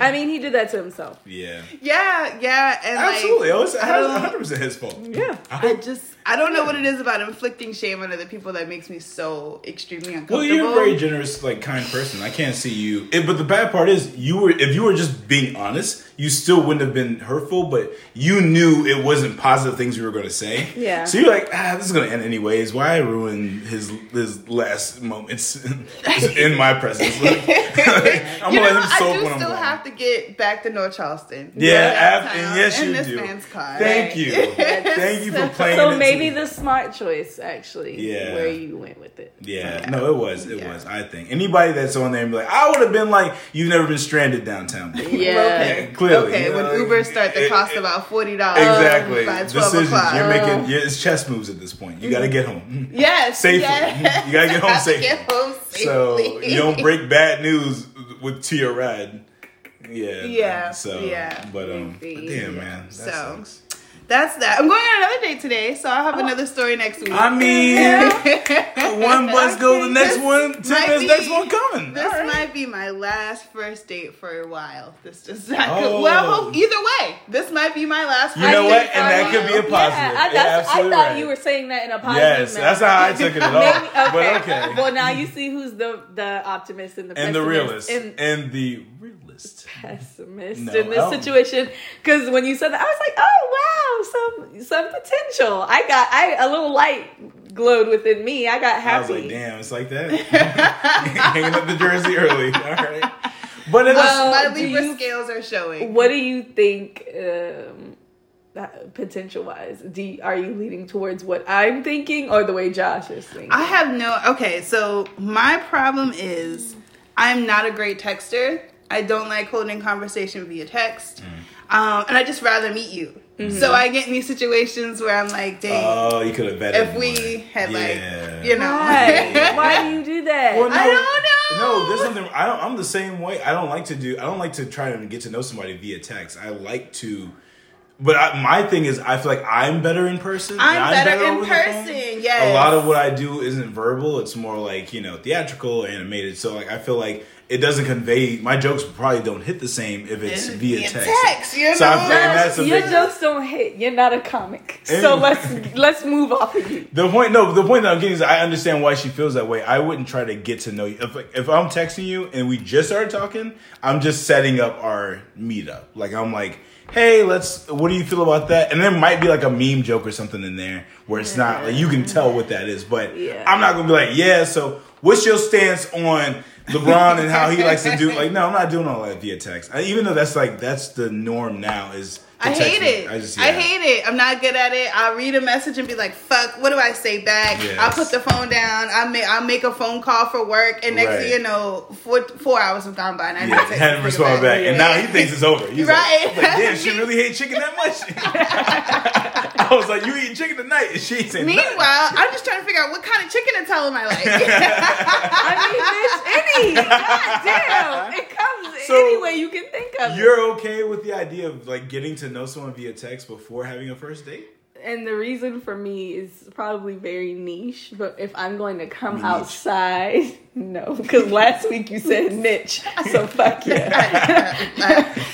I mean, he did that to himself. yeah. yeah, yeah, and Absolutely. like, it was I 100% his fault. Yeah. I just I don't know what it is about inflicting shame on other people that makes me so extremely uncomfortable. Well, you're a very generous, like kind person. I can't see you. It, but the bad part is, you were if you were just being honest, you still wouldn't have been hurtful. But you knew it wasn't positive things you were going to say. Yeah. So you're like, ah, this is going to end anyways. Why ruin his his last moments [LAUGHS] in my presence? Like, [LAUGHS] I'm you gonna know, let him soak I do when I'm still gone. have to get back to North Charleston. Yeah, Downtown, ab- and yes, in you this do. man's car. Thank you, thank you for playing. So it maybe to- the smart choice, actually, Yeah. where you went with it. Yeah, no, it was, it Yeah. was. I think anybody that's on there and be like, I would have been like, you've never been stranded downtown. Yeah. Okay. Clearly, Okay, you when know, Uber start to cost it- about forty dollars Exactly. by twelve Decisions. o'clock. You're making yeah, it's chess moves at this point. You got to mm-hmm. get home. yes, Safely. yes. You gotta get home I [LAUGHS] have to safely. Get home safely. So you don't break [LAUGHS] bad news with your ride. Yeah. Yeah, So yeah. But um. But damn man. That So, sucks. That's that. I'm going on another date today, so I'll have another story next week. I mean, [LAUGHS] one bus go, the next This one, ten might minutes, be- next one coming. This All right. might be my last first date for a while. This does [LAUGHS] not. Oh. Well, either way, this might be my last. You first know date what? for And that a could be a positive. Yeah, I, Yeah, that's, I thought right. you were saying that in a positive Yes, manner. that's how I took it at [LAUGHS] all. Maybe, okay. But okay. Well, now you see who's the the optimist and the and the realist. and And the realist. Pessimist No, in this I situation. Because when you said that, I was like, oh wow, some some potential. I got I a little light glowed within me. I got I was happy. like, damn, it's like that. [LAUGHS] [LAUGHS] Hanging up the jersey early. All right. But it was. Well, My do Libra you- scales are showing. What do you think? Um, potential wise, do you, are you leaning towards what I'm thinking or the way Josh is thinking? I have no. Okay, so my problem is I'm not a great texter. I don't like holding conversation via text, Mm. um, and I just rather meet you. So I get in these situations where I'm like, dang, oh, you could have vetted if we more. had Yeah. like, you know, Why? [LAUGHS] Why do you do that? Well, no, I don't know. No, there's something. I don't. I'm the same way. I don't like to do. I don't like to try to get to know somebody via text. I like to. But I, my thing is, I feel like I'm better in person. I'm and better in over the phone. person, yes. A lot of what I do isn't verbal. It's more like you know theatrical, animated. So like I feel like it doesn't convey. My jokes probably don't hit the same if it's It's via via text. text, you So I know? feel like that's a Your big. jokes don't hit. You're not a comic, so let's let's move off of you. The point, no, the point that I'm getting is I understand why she feels that way. I wouldn't try to get to know you. If if I'm texting you and we just started talking, I'm just setting up our meetup. Like I'm like, hey, let's. What do you feel about that? And there might be like a meme joke or something in there where it's not like you can tell what that is. But Yeah. I'm not gonna be like, yeah. So what's your stance on? LeBron and how he likes to do like no, I'm not doing all that via text. I, even though that's like that's the norm now is I hate it. I just I hate it. I'm not good at it. I'll read a message and be like, "Fuck." What do I say back? Yes. I'll put the phone down. I make I'll make a phone call for work, and next Right. thing you know, four four hours have gone by, and I Yeah, haven't texted responded nigga back, and now he thinks it's over. He's Right. like, like, damn, she really hate chicken that much. [LAUGHS] I was like, you eating chicken tonight? And she ain't saying nothing. Meanwhile, I'm just trying to figure out what kind of chicken to tell him I like. [LAUGHS] I mean, bitch, any. [LAUGHS] God damn. So, any way you can think of. You're okay with the idea of like getting to know someone via text before having a first date? And the reason for me is probably very niche, but if I'm going to come Niche. outside, [LAUGHS] no, because last week you said [LAUGHS] niche, so fuck [LAUGHS] yeah.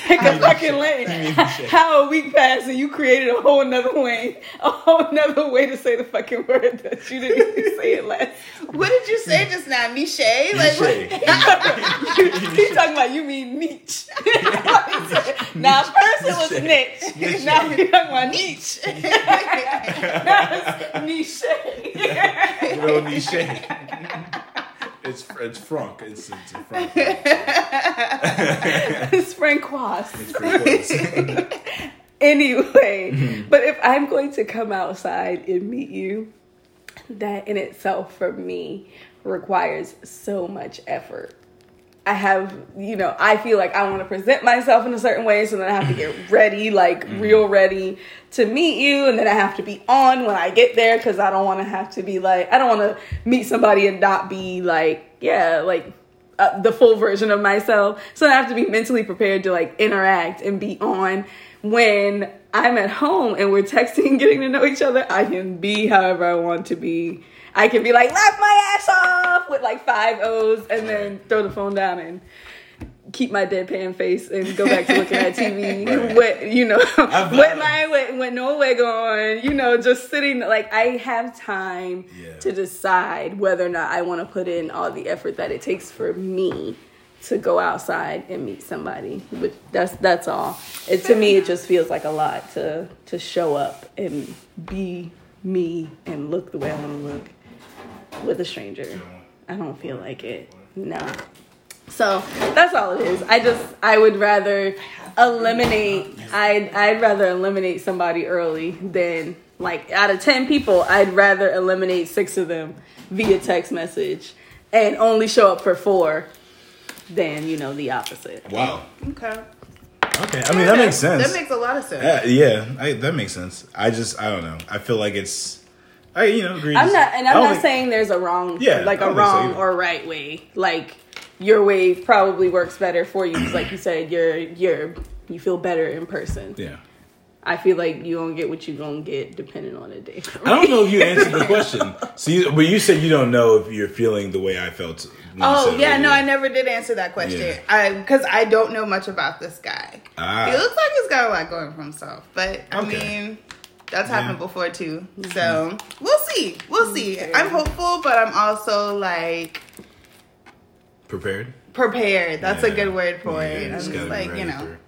Pick a fucking lane. How a week passed and you created a whole nother lane, a whole nother way to say the fucking word that you didn't even say it last. what did you say just now, Miche? Like, Niche. what? He's talking about you mean niche. now first it was niche. Niche. Now you're talking about niche. Niche. Little niche. It's it's Franck. It's it's Franck. it's Francois. It's. Anyway, mm-hmm. but if I'm going to come outside and meet you, that in itself for me requires so much effort. I have, you know, I feel like I want to present myself in a certain way, so then I have to get [CLEARS THROAT] ready, like real ready to meet you, and then I have to be on when I get there because I don't want to have to be like, I don't want to meet somebody and not be like, yeah, like uh, the full version of myself. So I have to be mentally prepared to like interact and be on when I'm at home and we're texting, getting to know each other. I can be however I want to be. I can be like, laugh my ass off with like five O's and then throw the phone down and keep my deadpan face and go back to looking at TV [LAUGHS] Right. with, you know, [LAUGHS] with my, with, with no wig on, you know, just sitting, like I have time Yeah. to decide whether or not I want to put in all the effort that it takes for me to go outside and meet somebody. But that's that's all. It to me it just feels like a lot to to show up and be me and look the way I want to look with a stranger. I don't feel like it. No. So that's all it is. I just I would rather eliminate I'd I'd rather eliminate somebody early than like out of ten people, I'd rather eliminate six of them via text message and only show up for four than, you know, the opposite. Wow. Okay. Okay. I mean that makes sense. That makes a lot of sense. Uh, yeah, I, that makes sense. I just I don't know. I feel like it's I you know agree. I'm not, and I I'm don't think- saying there's a wrong, Yeah, like a don't so wrong or right way. Like your way probably works better for you because, like you said, you're you're you feel better in person. Yeah. I feel like you gonna get what you gonna get depending on the day. I don't know if you [LAUGHS] answered the question. So, you, but you said you don't know if you're feeling the way I felt. Oh said it yeah, no, I never did answer that question. Yeah. I because I don't know much about this guy. Ah. He looks like he's got a lot going for himself, but I Okay. mean, that's happened before too. So we'll see, we'll mm, see. Okay. I'm hopeful, but I'm also like prepared. prepared. That's a good word for Yeah, it. you I'm just just gotta be like you know. for-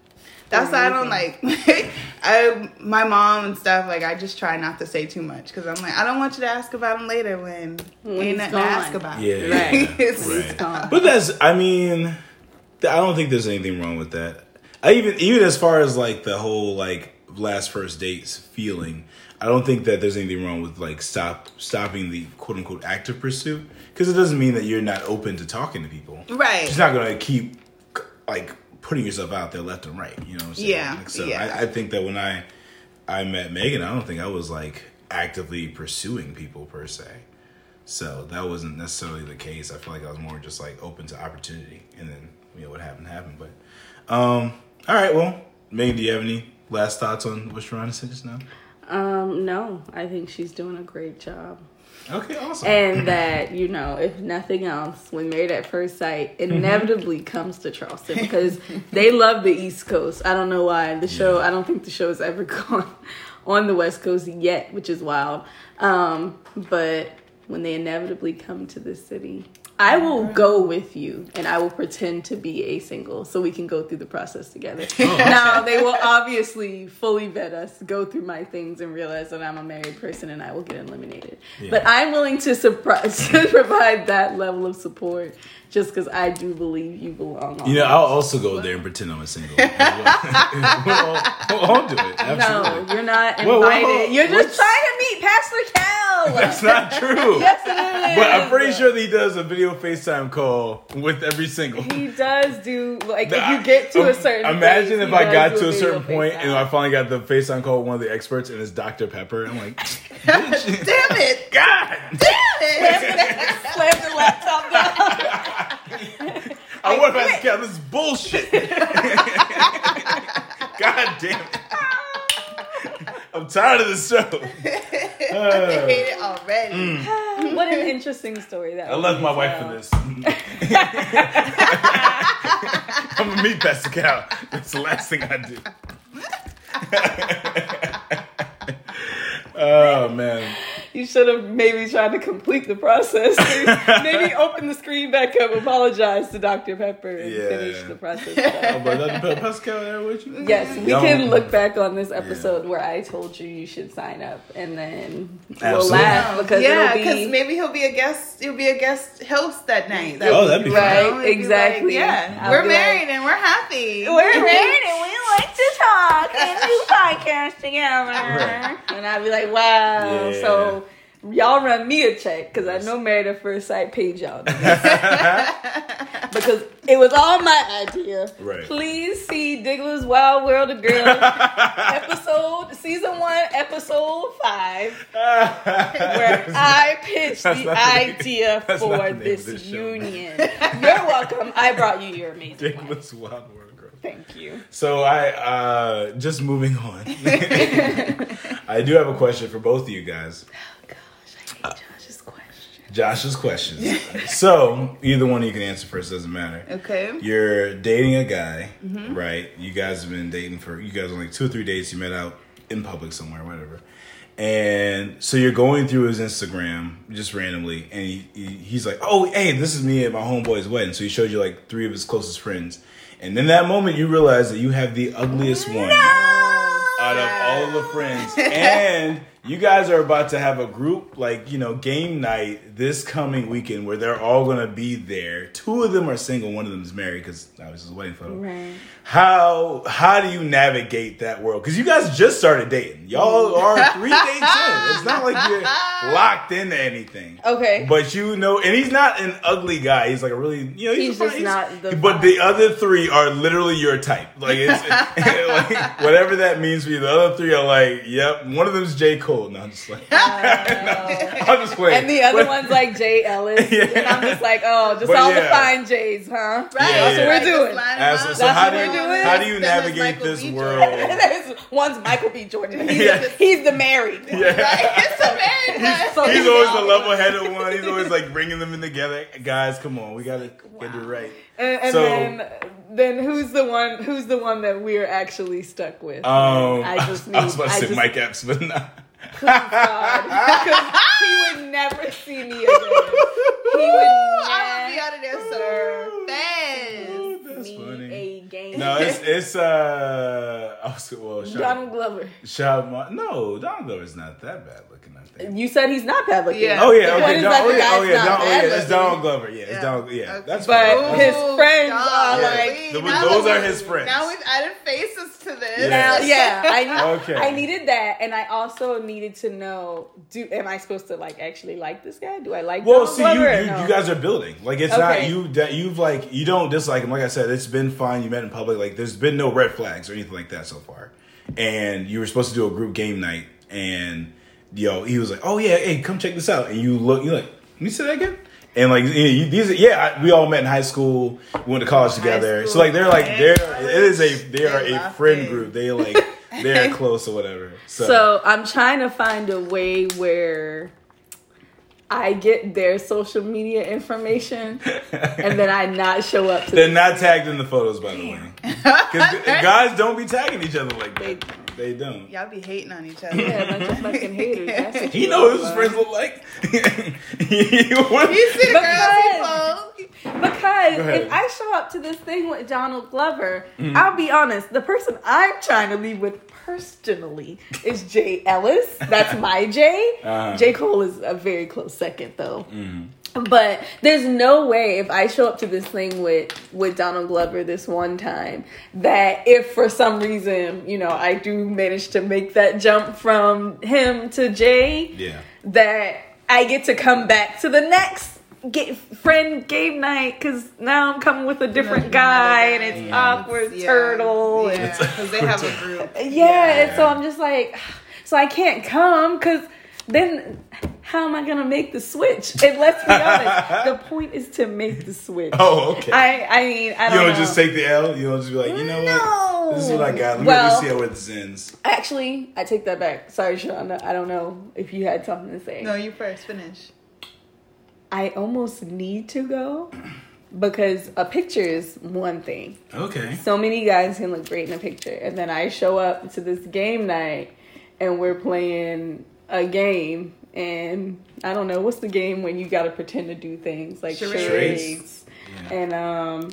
That's why I don't like [LAUGHS] I my mom and stuff. Like I just try not to say too much because I'm like I don't want you to ask about him later when, When ain't he's nothing gone. to ask about. Yeah, Right. [LAUGHS] Right. But that's, I mean, I don't think there's anything wrong with that. I even, even as far as like the whole like last first dates feeling, I don't think that there's anything wrong with like stop stopping the quote unquote active pursuit because it doesn't mean that you're not open to talking to people. Right. Just not gonna keep like putting yourself out there left and right. You know what I'm saying? Yeah, Like, so yeah. I, I think that when I I met Megan, I don't think I was like actively pursuing people per se. So that wasn't necessarily the case. I feel like I was more just like open to opportunity, and then you know what happened happened. But um, all right, well, Megan, do you have any last thoughts on what Sharon said just now? Um, no, I think she's doing a great job. Okay, awesome. And that, you know, if nothing else, when Married at First Sight inevitably comes to Charleston because they love the East Coast. I don't know why. The show, I don't think the show has ever [LAUGHS] gone on the West Coast yet, which is wild. Um, but when they inevitably come to this city, I will go with you and I will pretend to be a single so we can go through the process together. Oh. [LAUGHS] now, they will obviously fully vet us, go through my things, and realize that I'm a married person and I will get eliminated. But I'm willing to, surprise, [LAUGHS] to provide that level of support just because I do believe you belong. you know, I'll also go there and pretend I'm a single. [LAUGHS] well. we'll, all do it. Absolutely. no, you're not invited. Whoa, whoa. You're What's- just trying to meet Pastor Cal. That's not true. yes, it is. But I'm pretty sure that he does a video FaceTime call with every single. He does do like if you get to a certain. Imagine place, if I got to a certain point and FaceTime. I finally got the FaceTime call with one of the experts and it's Dr. Pepper. I'm like, [LAUGHS] Damn it! [LAUGHS] God, Damn it! [LAUGHS] Slam the laptop down. I want to ask Cal, this is bullshit. God damn it. I'm tired of this show. [LAUGHS] I hate it already. Mm. [SIGHS] what an interesting story that. I left my wife for this. [LAUGHS] I'm gonna meet Pastor That's the last thing I do. [LAUGHS] oh man. You should have maybe tried to complete the process. [LAUGHS] maybe open the screen back up, apologize to Dr. Pepper, and Yeah. finish the process. Oh, but Dr. Pe- Pastor there with you? Yes, we Y'all- can look back on this episode where I told you you should sign up, and then we'll laugh because yeah, it'll because be maybe he'll be a guest. He'll be a guest host that night. That Oh, that'd be fun. fun. You Right, it'd be exactly. yeah, I'll we're married like- and we're happy. We're married and we like to talk and do [LAUGHS] podcasts together. Right. And I'd be like, wow. Yeah. So y'all run me a check because I know Married at First Sight paid y'all. [LAUGHS] [LAUGHS] because it was all my idea. Right. Please see Diggler's Wild World of Girls episode, season one, episode five, where I pitched the the idea for the this this show. union. You're welcome. I brought you your amazing. Ridiculous Wild World. Thank you. So I uh just moving on. [LAUGHS] [LAUGHS] I do have a question for both of you guys. Oh gosh, I hate Josh's question. Josh's questions. [LAUGHS] so either one you can answer first, doesn't matter. Okay. You're dating a guy, right? You guys have been dating for you guys only like two or three dates. You met out in public somewhere, whatever. And so you're going through his Instagram just randomly, and he, he, he's like, "Oh, hey, this is me at my homeboy's wedding." So he showed you like three of his closest friends, and in that moment, you realize that you have the ugliest one out of all the friends. [LAUGHS] and you guys are about to have a group, like, you know, game night this coming weekend where they're all going to be there. Two of them are single, one of them is married because I was just waiting for them. Right. How how do you navigate that world? Because you guys just started dating. Y'all are [LAUGHS] three dates in. It's not like you're locked into anything. Okay. But you know, and he's not an ugly guy. He's like a really, you know, he's, He's just fine- not the But the other three are literally your type. Like it's [LAUGHS] like, whatever that means for you. The other three are like, yep. One of them's J Cole. Cole. No, I'm just like, [LAUGHS] oh. I'm just playing. And the other one's like Jay Ellis. [LAUGHS] Yeah. And I'm just like, oh, just But all the fine J's, huh? Right. That's what we're doing. line 'em As- so That's how what do you we're doing. how do you navigate this B. world? Jordan. [LAUGHS] One's Michael B. Jordan. He's, Yeah. the, he's the married. one. [LAUGHS] Yeah. Right? It's a married one. so He's he's always the level-headed one. He's always like bringing them in together. Guys, come on, we gotta get it right. And, and So- then, then who's the one? Who's the one that we're actually stuck with? Um, I just need. I was about to I say just- Mike Epps, but nah. God, because he would never see me again. He would I would be out of there so fast. That's me funny. a game. No, it's it's uh, I was well, shout, Donald Glover. shout my, no, Donald Glover's not that bad looking. I think. You said he's not bad looking. Yeah. Oh yeah, okay, oh, oh, Don, oh yeah, oh guy's yeah, not Don, oh yeah, it's looking. Donald Glover. Yeah, it's Yeah. Donald. Yeah, Okay. that's But fine. his friends are Yeah. like. The- Now those are his friends. Now we've added faces to this. Yeah. Now, yeah, I Okay. I needed that, and I also needed to know: Do am I supposed to like actually like this guy? Do I like? Well, Donald see, you, Glover or you, no? you guys are building. Like it's not you that you've like you don't dislike him. Like I said, it's been fine. You met in public. Like there's been no red flags or anything like that so far. And you were supposed to do a group game night, and yo, he was like, "Oh yeah, hey, come check this out." And you look, you like, let me say that again. And like you- these, are- yeah, I, we all met in high school. We went to college together. So like they're like they're it is a they are a friend group. They like they're [LAUGHS] close or whatever. So, So I'm trying to find a way where I get their social media information [LAUGHS] and then I not show up to They're the not tagged in the photos, by the way. Because [LAUGHS] guys don't be tagging each other like that. They don't. Y'all be hating on each [LAUGHS] other. yeah, bunch of fucking haters. That's [LAUGHS] He knows what his friends look like. [LAUGHS] You see Because- girls he Because Go ahead. if I show up to this thing with Donald Glover, Mm-hmm. I'll be honest, the person I'm trying to leave with personally is Jay Ellis. That's my Jay. Uh-huh. J. Cole is a very close second though. But there's no way if I show up to this thing with with Donald Glover this one time that if for some reason, you know, I do manage to make that jump from him to Jay, Yeah. that I get to come back to the next get friend game night because now I'm coming with a different guy and it's awkward Yeah. turtle. Yeah, and- because they have a group. [LAUGHS] yeah, and so I'm just like, [SIGHS] so I can't come because then how am I gonna make the switch? And let's be honest, the [LAUGHS] point is to make the switch. Oh, okay. I, I mean, I don't know. You don't know. just take the L. You don't just be like, you know No. what? This is what I got. Let me, Well- let me see how it ends. Actually, I take that back. Sorry, Sean. I don't know if you had something to say. No, you first finish. I almost need to go [CLEARS THROAT] because a picture is one thing. Okay. So many guys can look great in a picture, and then I show up to this game night, and we're playing a game, and I don't know what's the game when you got to pretend to do things like Charades. charades, Yeah. and um.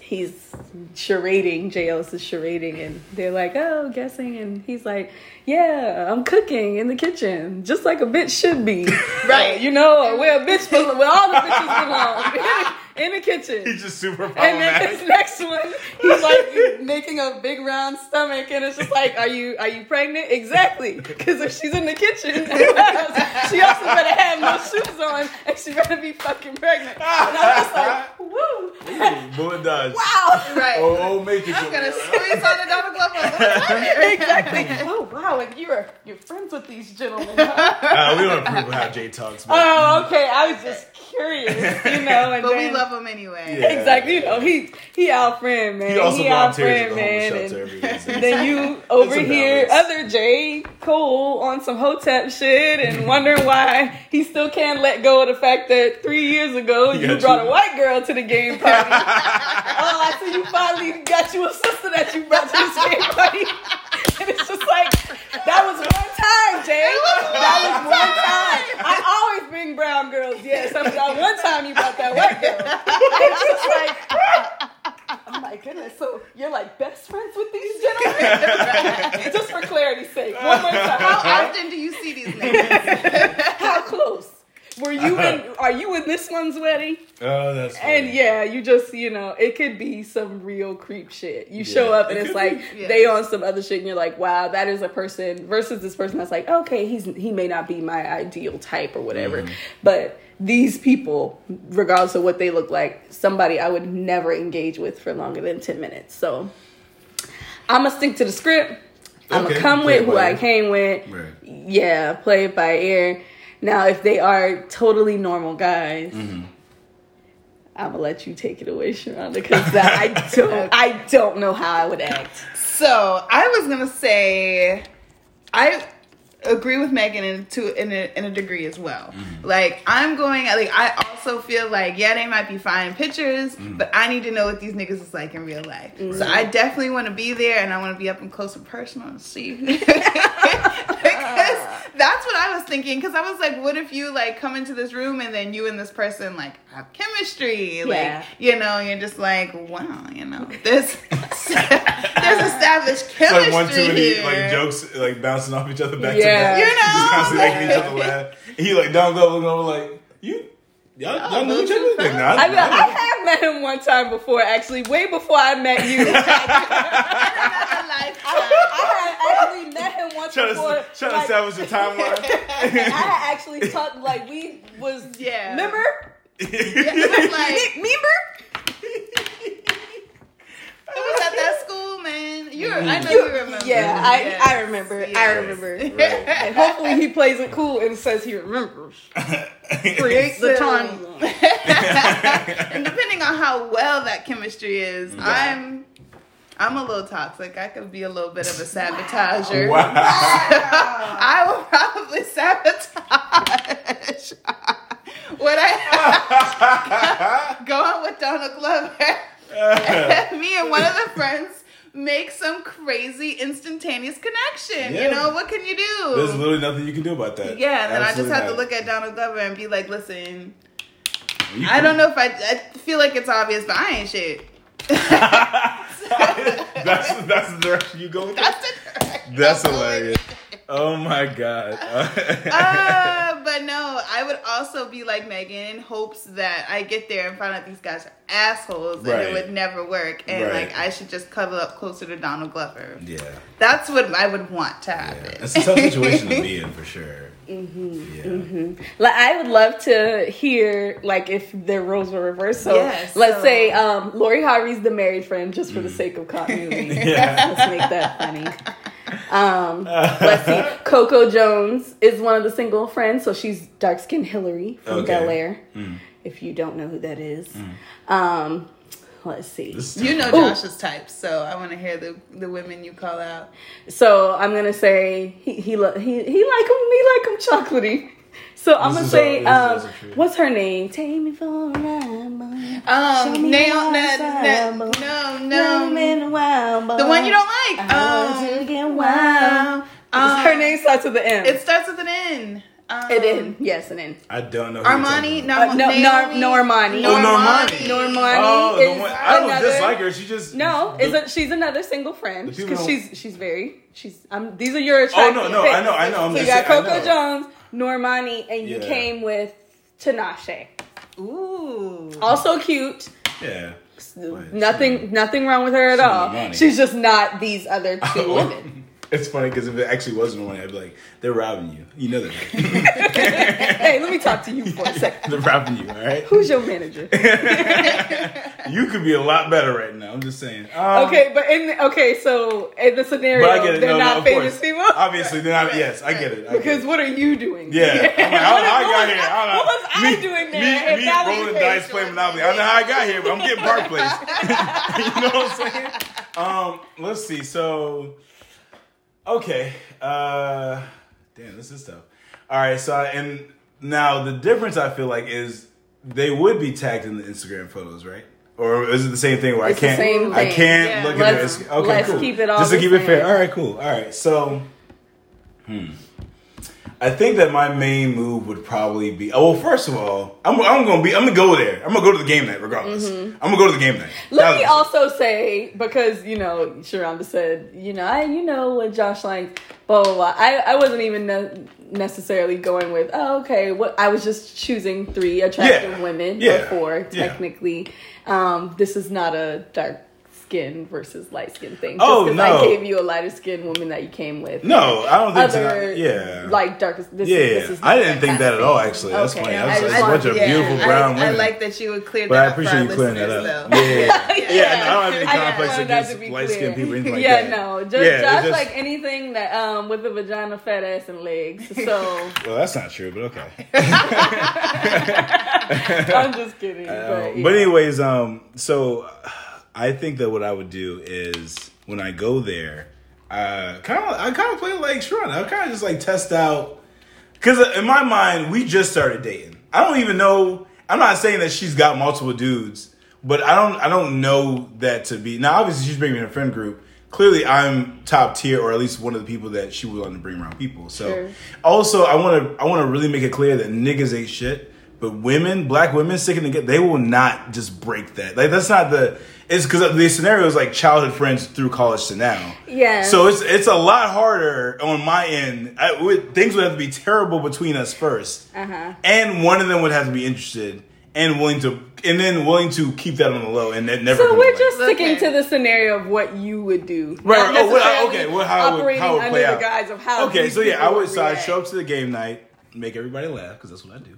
He's charading, Jay Ellis is charading, and they're like, "Oh, guessing," and he's like, "Yeah, I'm cooking in the kitchen, just like a bitch should be, [LAUGHS] Right. You know, where a bitch belong, where all the bitches belong, [LAUGHS] in the kitchen." He's just super And then problematic. this next one, he's like making a big round stomach, and it's just like, are you are you pregnant? Exactly, because if she's in the kitchen, [LAUGHS] she also better have no shoes on, and she better be fucking pregnant. And I'm just like, woo, Bullet dodge. wow, Right. Oh, oh, Matrix. I'm gonna squeeze on the double glove a little time. exactly. Oh wow, and you're you're friends with these gentlemen. Huh? Uh, we don't approve of how Jay talks. But Oh, okay. I was just curious, you know. And [LAUGHS] But we love him anyway. Yeah. Exactly, you know he he our friend, man. he also our volunteers at friend, the man. and- every And then you [LAUGHS] over here, other J. Cole on some Hotep shit and [LAUGHS] wondering why he still can't let go of the fact that three years ago you got brought you. a white girl to the game party. oh, I see you finally got you a sister that you brought to this game party. And it's just like, that was one time, Jay. That was one time. I always bring brown girls, yes. I that one time you brought that white girl. It's just like, oh my goodness. So you're like best friends with these gentlemen? [LAUGHS] Just for clarity's sake. One more time. How often do you see these niggas? How close? Were you in? [LAUGHS] Are you in this one's wedding? oh, that's funny. And yeah, you just you know it could be some real creep shit. You show up and It it's like yeah. they on some other shit, and you're like, wow, that is a person versus this person that's like, okay, he's he may not be my ideal type or whatever, Mm-hmm. but these people, regardless of what they look like, somebody I would never engage with for longer than ten minutes. So I'm gonna stick to the script. I'm Okay, gonna come play with who I came with. Right. Yeah, play it by ear. Now, if they are totally normal guys, Mm-hmm. I'm gonna let you take it away, ShaRonda, because I [LAUGHS] don't, I don't know how I would act. So I was gonna say, I agree with Megan in to in a, in a degree as well. Mm-hmm. Like I'm going, like I also feel like yeah, they might be fine pictures, mm-hmm. but I need to know what these niggas is like in real life. Mm-hmm. So I definitely want to be there, and I want to be up and close and personal and see. [LAUGHS] [LAUGHS] because that's what I was thinking. Because I was like, what if you like come into this room and then you and this person like have chemistry? Like Yeah. you know, you're just like, wow, you know, this [LAUGHS] there's established It's chemistry like one too many here. like jokes like bouncing off each other back Yeah. to back. You know? just constantly making each [LAUGHS] other laugh. And he like down go looking over like you. Y'all, y'all know each other? Like, nah, I, mean, I, I have met him one time before, actually, way before I met you. Another [LAUGHS] [LAUGHS] I lifetime. had actually met him once trying before. to trying to like, establish a timeline. [LAUGHS] I had actually talked like we was Yeah. Remember? It was like Remember? It was at that school, man. You, mm-hmm. I know You- you, remember. Yeah, mm-hmm. I, Yes. I remember. I remember. Right. [LAUGHS] And hopefully he plays it cool and says he remembers. [LAUGHS] Create the So- time. [LAUGHS] and depending on how well that chemistry is, I'm I'm a little toxic. I could be a little bit of a sabotager. Wow. I will probably sabotage. what I going with Donald Glover. [LAUGHS] Me and one of the friends make some crazy instantaneous connection. Yeah. You know what can you do? There's literally nothing you can do about that. yeah, and then I just have to look at Donald Glover and be like, listen, You I don't know if I, I feel like it's obvious, but I ain't shit. [LAUGHS] that's that's the direction you go with. That's the direction That's hilarious. Oh my god. [LAUGHS] Uh, I would also be like Megan in hopes that I get there and find out these guys are assholes and it would never work. And Right. like I should just cuddle up closer to Donald Glover. yeah. That's what I would want to Yeah. happen. It's a tough situation to be [LAUGHS] in for sure. Mm-hmm. Yeah. Like I would love to hear like if their roles were reversed. So Yes, let's so- say um Lori Harvey's the married friend just for the sake of continuity. [LAUGHS] Yeah. let's make that funny. [LAUGHS] Um, let's see. [LAUGHS] Coco Jones is one of the single friends, so she's dark skinned Hilary from Okay. Bel Air. If you don't know who that is, um, let's see. You know Ooh. Josh's type, so I want to hear the the women you call out. So I'm gonna say he he lo- he he like him he like him chocolatey. So I'm gonna say all- um, this is also true. what's her name? Take me for a ride, boy. Um, Show me Nail, what's no, up, no, boy. no, Come no. in a while, boy. The one you don't like. I Um, get wild. um, her name starts with the M. It starts with an N. Um, it in yes, an N. I don't know. Who you're Armani, talking about. Uh, no, no, Naomi, Nor- Normani. Oh, Normani. Normani Oh, is one, I don't another. dislike her. She just No, the- is it? She's another single friend because she's she's very she's. Um, these are your Oh no, no. I know, I know. I'm So you got saying, Coco. Jones, Normani, and you Yeah. came with Tinashe. Ooh. Also cute. Yeah. Nothing, nothing wrong with her at all. She's just not these other two [LAUGHS] women. It's funny because if it actually wasn't one, I'd be like, they're robbing you. You know that. [LAUGHS] hey, let me talk to you for a [LAUGHS] second. they're robbing you, all right? Who's your manager? [LAUGHS] You could be a lot better right now. I'm just saying. Um, Okay, but in okay, so in the scenario, get they're no, not no, famous course. people. Obviously, they're not. Yes, I get it. I get Because it. what are you doing? Yeah, like, I I got here. I. What was I doing there Me, me rolling dice, playing Monopoly. I don't know how I got here, but I'm getting Park Place. you know what I'm saying? Um, let's see. So, okay. Uh, damn, this is tough. All right. So, and now the difference I feel like is they would be tagged in the Instagram photos, right? Or is it the same thing where It's I can't? same I can't Yeah. look Let's- at it. Okay, let's cool. keep it all just to the keep it fair. All right, cool. All right, so. Hmm. I think that my main move would probably be. Oh, well, first of all, I'm, I'm gonna be. I'm gonna go there. I'm gonna go to the game night regardless. I'm gonna go to the game night. Mm-hmm. Let me also say because you know ShaRonda said you know I you know what Josh likes blah blah blah. I I wasn't even ne- necessarily going with oh okay what I was just choosing three attractive Yeah. women Yeah. or four Yeah. technically. Um, this is not a dark skin versus light skin thing. Oh, Just 'cause no. I gave you a lighter skin woman that you came with. No, I don't think so. Other, Yeah. like darker. This, yeah, this is I didn't think that at all. Actually, that's Okay, funny. That's, I just like a bunch of wanted- beautiful I- brown I, women. like that you would clear but that I appreciate you clearing that up. though. Yeah, yeah, yeah. [LAUGHS] Yeah. and I don't have any I complex wanted that to against light skinned clear. people, anything like yeah, that. no, just, Yeah, just, just- like anything that um with a vagina, fat ass, and legs. [LAUGHS] So Well, that's not true, but okay. [LAUGHS] I'm just kidding. Um, but. But anyways, um, so I think that what I would do is when I go there, uh, kind of, I kind of play like Sharon. I kind of just like test out because in my mind we just started dating. I don't even know. I'm not saying that she's got multiple dudes, but I don't. I don't know that to be now. Obviously, she's bringing me in a friend group. Clearly, I'm top tier, or at least one of the people that she would want to bring around people. So, Sure. also, I want to. I want to really make it clear that niggas ain't shit. But women, black women, sticking together, they will not just break that. Like that's not the. It's because the scenario is like childhood friends through college to now. Yeah. So it's it's a lot harder on my end. I, would, things would have to be terrible between us 1st Uh-huh. and one of them would have to be interested and willing to, and then willing to keep that on the low and that never. So we're just light. sticking Okay. to the scenario of what you would do, Right, Not. Oh, well, okay, well, how it would- operating how it would under play the out. guise of how. Okay, so yeah, I would. So I react. show up to the game night, make everybody laugh because that's what I do,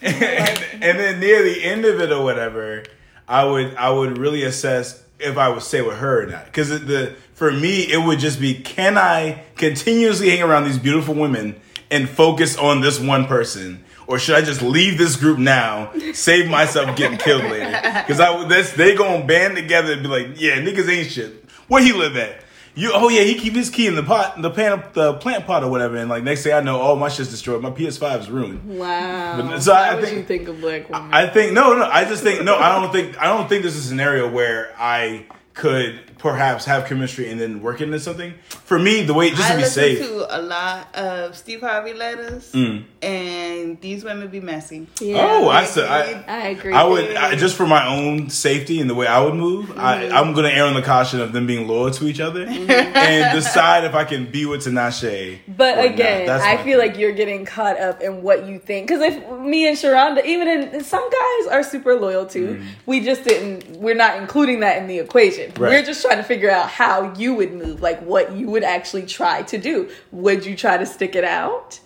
and, [LAUGHS] and then near the end of it or whatever, I would I would really assess if I would stay with her or not. Because the for me, it would just be can I continuously hang around these beautiful women and focus on this one person. Or should I just leave this group now, save myself getting killed later? Because I that's they gonna band together and be like, yeah, niggas ain't shit. Where he live at? You oh yeah, he keep his key in the pot, the plant, the plant pot or whatever. And like next thing I know, all my shit's destroyed. My PS5 is ruined. Wow. But- so I How think- you think of black women? I think no, no. I just think no. I don't think I don't think there's a scenario where I could perhaps have chemistry and then work into something. For me, the way just to I be listen safe. to a lot of Steve Harvey letters, Mm. and these women be messy. yeah, oh, I said I. I agree. I would I, just for my own safety and the way I would move. I, Mm-hmm. I'm going to err on the caution of them being loyal to each other and decide if I can be with Tinashe. But again, I feel thing. like you're getting caught up in what you think. Because if me and ShaRonda, even in some guys are super loyal too, we just didn't. We're not including that in the equation. Mm. Right. We're just trying to figure out how you would move, like what you would actually try to do. Would you try to stick it out,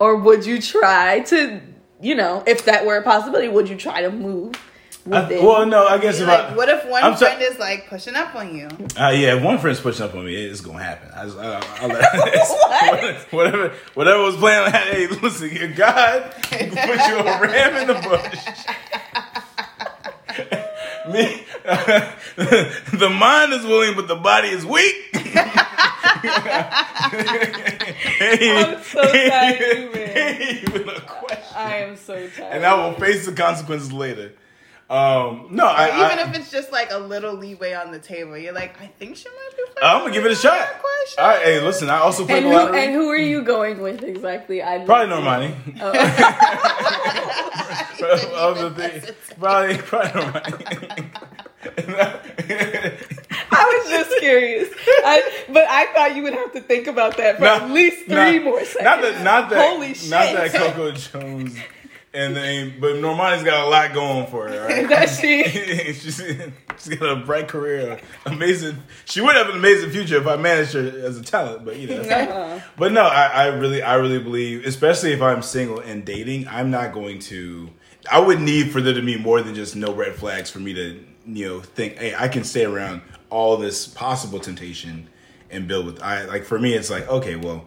or would you try to, you know, if that were a possibility, would you try to move? I, Within? well, no, I guess if Like, I, what if one I'm so- friend is like pushing up on you? Uh, yeah, if one friend's pushing up on me, it's gonna happen. I just, I, I'll let [LAUGHS] [LAUGHS] whatever, whatever was playing. Hey, listen, your God [LAUGHS] put you a ram in the bush. [LAUGHS] Me, the mind is willing, but the body is weak. [LAUGHS] I'm so tired man. Even a question. I am so tired. And I will face the consequences later. Um, no, I, Even I, if it's just like a little leeway on the table, you're like, I think she might be. I'm gonna give it a shot. Question. All right, hey, listen, I also played and the who, lottery. and who are you going with exactly? I Probably Normani. Oh. [LAUGHS] of [LAUGHS] the thing. Probably, probably Normani. [LAUGHS] I was just curious. I, but I thought you would have to think about that for at least three not, more seconds. Not that, not that, Holy shit. not that Coco Jones and the but Normani's got a lot going for her. Right? [LAUGHS] Does she? [LAUGHS] she's, she's got a bright career, amazing. She would have an amazing future if I managed her as a talent, but you know. Uh-huh. But no, I, I really, I really believe, especially if I'm single and dating, I'm not going to. I would need for there to be more than just no red flags for me to, you know, think, hey, I can stay around all this possible temptation and build with. I like for me, it's like, okay, well,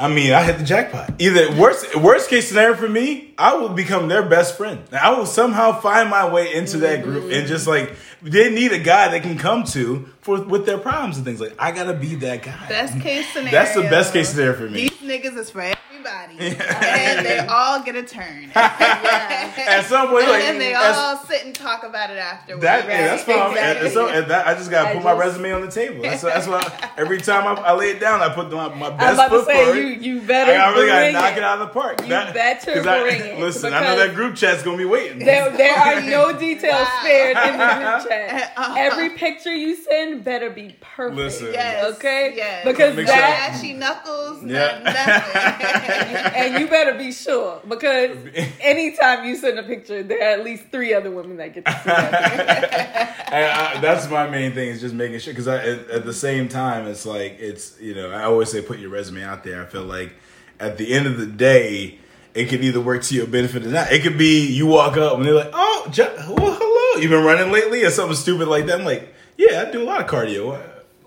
I mean, I hit the jackpot. Either worst worst case scenario for me, I will become their best friend. I will somehow find my way into that group and just like they need a guy they can come to for with their problems and things. Like I gotta be that guy. Best case scenario. [LAUGHS] That's the best case scenario for me. These niggas is for everybody, [LAUGHS] and they all get a turn. [LAUGHS] At some point, like and they all sit and talk about it afterwards. that, yeah, that's fine. Exactly. And so, and that, I just gotta I put my resume on the table. That's, that's why [LAUGHS] every time I, I lay it down, I put my, my I'm best about to foot say forward. you you better I really gotta knock it. it out of the park. You better 'cause I- bring it, Listen, I know that group chat's gonna be waiting. There, there are no details Wow. spared in the group chat. Uh-uh. Every picture you send better be perfect. Listen. Yes. Okay? Yes. Because Make sure- ashy knuckles. Yeah. Yeah. Nothing. And you better be sure because [LAUGHS] anytime you send a picture, there are at least three other women that get to see that. [LAUGHS] and I, that's my main thing is just making sure because at, at the same time it's like it's you know I always say put your resume out there. I feel like at the end of the day it could either work to your benefit or not. It could be you walk up and they're like, oh, well, hello, you've been running lately or something stupid like that. I'm like, yeah, I do a lot of cardio.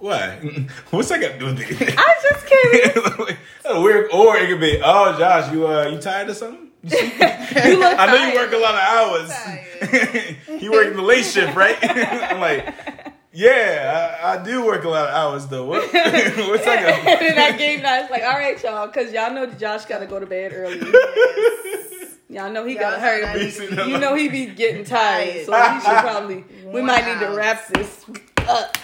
Why? Why? [LAUGHS] What's that got to do with it? I just kidding. [LAUGHS] Like, weird. Or it could be, oh, Josh, you uh, you tired of something? [LAUGHS] You look I know you work a lot of hours. you work the late shift, right? I'm like, yeah, I, I do work a lot of hours though. What, what's that? and then that game night, it's like, all right, y'all, because y'all know Josh got to go to bed early. Y'all know he got to Y'all know you know he be getting tired, so he should probably. We might need to wrap this up.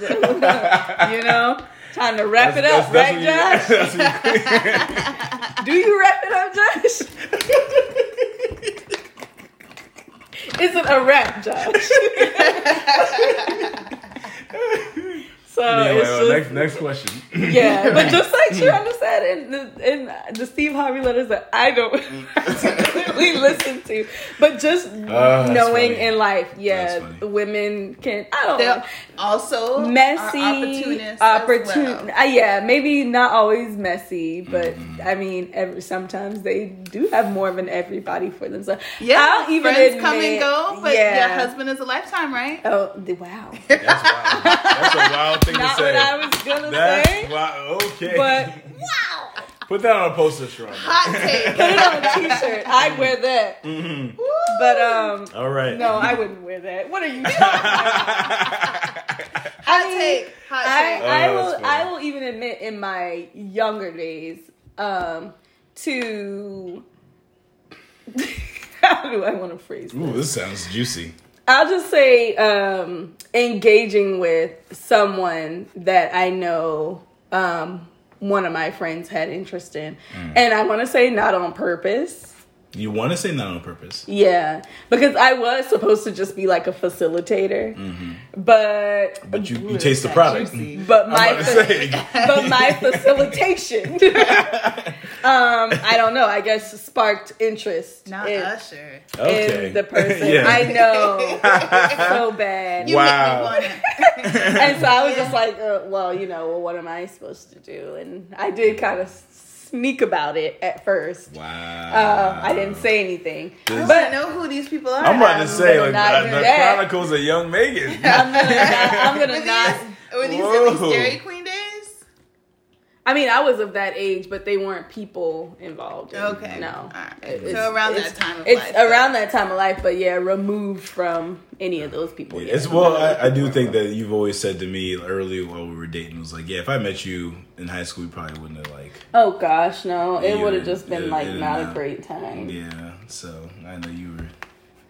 [LAUGHS] you know, time to wrap it That's- up, that's- right, [LAUGHS] Josh? [LAUGHS] Do you wrap it up, Josh? Is it a wrap, Josh? So Anyway, it's well, just, next next question. [LAUGHS] yeah, but [LAUGHS] just like ShaRonda said in the, in the Steve Harvey letters that I don't [LAUGHS] really listen to, but just that's knowing funny. in life, yeah, That's funny. women can I don't They're know also messy are opportunists. opportun- well. uh, yeah maybe not always messy but Mm-hmm. i mean every sometimes they do have more of an everybody for themselves Yeah, I'll even friends come and go, but yeah. your husband is a lifetime, right? oh the- wow That's wild. That's a wild thing not to say. what i was gonna That's say wild. Okay. but Wow, Put that on a poster, Sharon. hot [LAUGHS] take. put it on a t-shirt i'd wear that Mm-hmm. but um All right. no i wouldn't wear that what are you [LAUGHS] talking about hot mean, take. Hot I, take. Oh, I that's will funny. I will even admit in my younger days um to [LAUGHS] how do I want to phrase this? Ooh, this sounds juicy. I'll just say um engaging with someone that I know um one of my friends had interest in. Mm. And I want to say not on purpose. You want to say not on purpose. Yeah, because I was supposed to just be like a facilitator, but Mm-hmm. But you, you taste the that's product. juicy. but my about to say. [LAUGHS] but my [LAUGHS] facilitation [LAUGHS] um i don't know i guess sparked interest Not in, Usher. Okay. in the person Yeah. i know so bad You Wow. make me wanna. and so i was just like uh, well you know well what am i supposed to do and i did kind of sneak about it at first Wow. uh, i didn't say anything I but don't know who these people are. I'm about to say, like, not uh, do the. Chronicles of Young Megan. i'm gonna not, i'm [LAUGHS] Were gonna not these, were these Whoa. at Dairy Queen days? I mean, I was of that age, but they weren't people involved. in- Okay. no. Alright. It- So it's- around that time of it's life, though. around that time of life, but yeah, removed from any of those people. It's yeah. well, I, I do think that you've always said to me early while we were dating was like, yeah, if I met you in high school, we probably wouldn't have like, Oh gosh, no! It would have just been it- like it- not a great time. yeah. So I know you were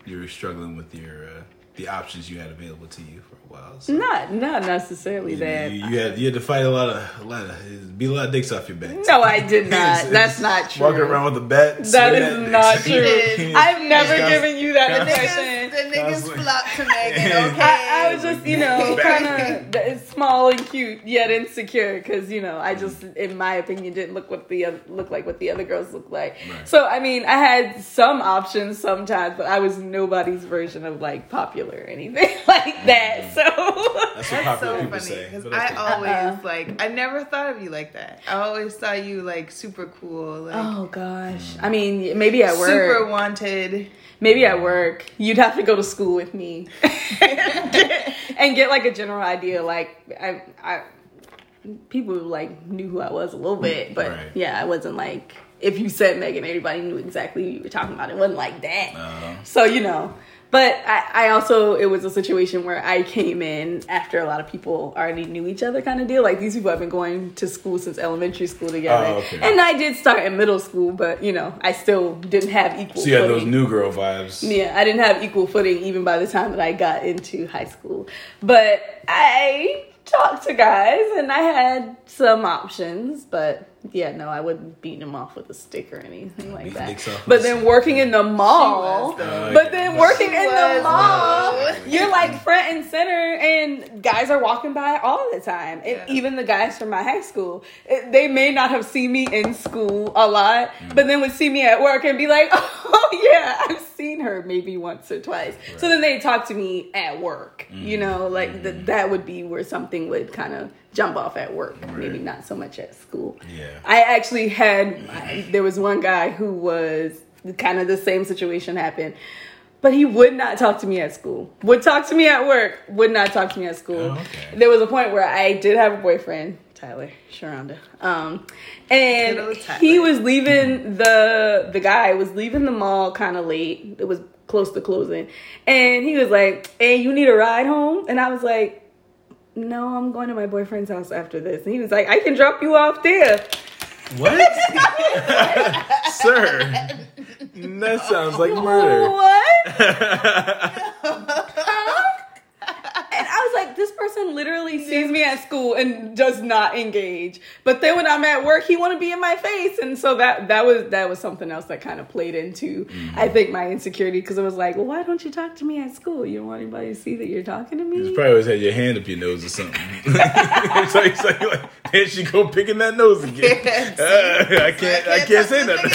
you were struggling with your uh, the options you had available to you for a while. So. Not, not necessarily You, that. you, you had you had to fight a lot of a lot of beat a lot of dicks off your back. no, I did not. [LAUGHS] It's- That's it's not true. Walking around with a bat. That swinging is at not dicks. [LAUGHS] True. I've never Const- given you that const- impression. Niggas, the niggas Constantly. flock to [LAUGHS] Megan. Okay. I, I was just, you know, kind of small and cute yet insecure because you know I just, in my opinion, didn't look what the oth- look like what the other girls looked like. Right. So I mean, I had some options sometimes, but I was nobody's version of like popular or anything like that. Mm-hmm. So That's what That's popular so people funny say. because I okay. always Uh-uh. like I never thought of you like that. I always thought you like super cool, like oh gosh, I mean, maybe at work, super wanted. maybe at work, you'd have to go to school with me [LAUGHS] and get like a general idea. Like I, I people like knew who I was a little bit, but Right. yeah, I wasn't like if you said Megan, everybody knew exactly who you were talking about. It wasn't like that. Uh, So you know, but I, I also it was a situation where I came in after a lot of people already knew each other, kind of deal. Like these people have been going to school since elementary school together, Oh, okay. and I did start in middle school, but you know, I still didn't have equal. so you had those new girl vibes. Yeah, I didn't have equal footing even by the time that I got into high school. But I talked to guys and I had some options, but yeah, no, I wouldn't beat him off with a stick or anything like Beat that. But then working in the mall, was, though. but then working in the mall, though. you're like front and center, and guys are walking by all the time. And Yeah. even the guys from my high school, it, they may not have seen me in school a lot, Mm. but then would see me at work and be like, [LAUGHS] "Oh yeah, I've seen her maybe once or twice." So then they talk to me at work. You Mm. know, like th- that would be where something would kind of jump off at work, maybe not so much at school. Yeah. I actually had I- there was one guy who was kind of the same situation happened. But he would not talk to me at school. Would talk to me at work. Would not talk to me at school. Oh, okay. There was a point where I did have a boyfriend, Tyler ShaRonda, um, and Tyler. he was leaving the the guy was leaving the mall kind of late. It was close to closing, and he was like, "Hey, you need a ride home?" And I was like, "No, I'm going to my boyfriend's house after this." And he was like, "I can drop you off there." What? [LAUGHS] Sir. That sounds like murder. [LAUGHS] What? [LAUGHS] And I was like, this person literally sees me at school and does not engage. But then when I'm at work, he want to be in my face, and so that that was that was something else that kind of played into, I think, my insecurity because I was like, well, why don't you talk to me at school? You don't want anybody to see that you're talking to me. You me. probably always had your hand up your nose or something. [LAUGHS] it's like, it's like, like, there she go picking that nose again. [LAUGHS] Uh, [LAUGHS] I can't, I can't say nothing.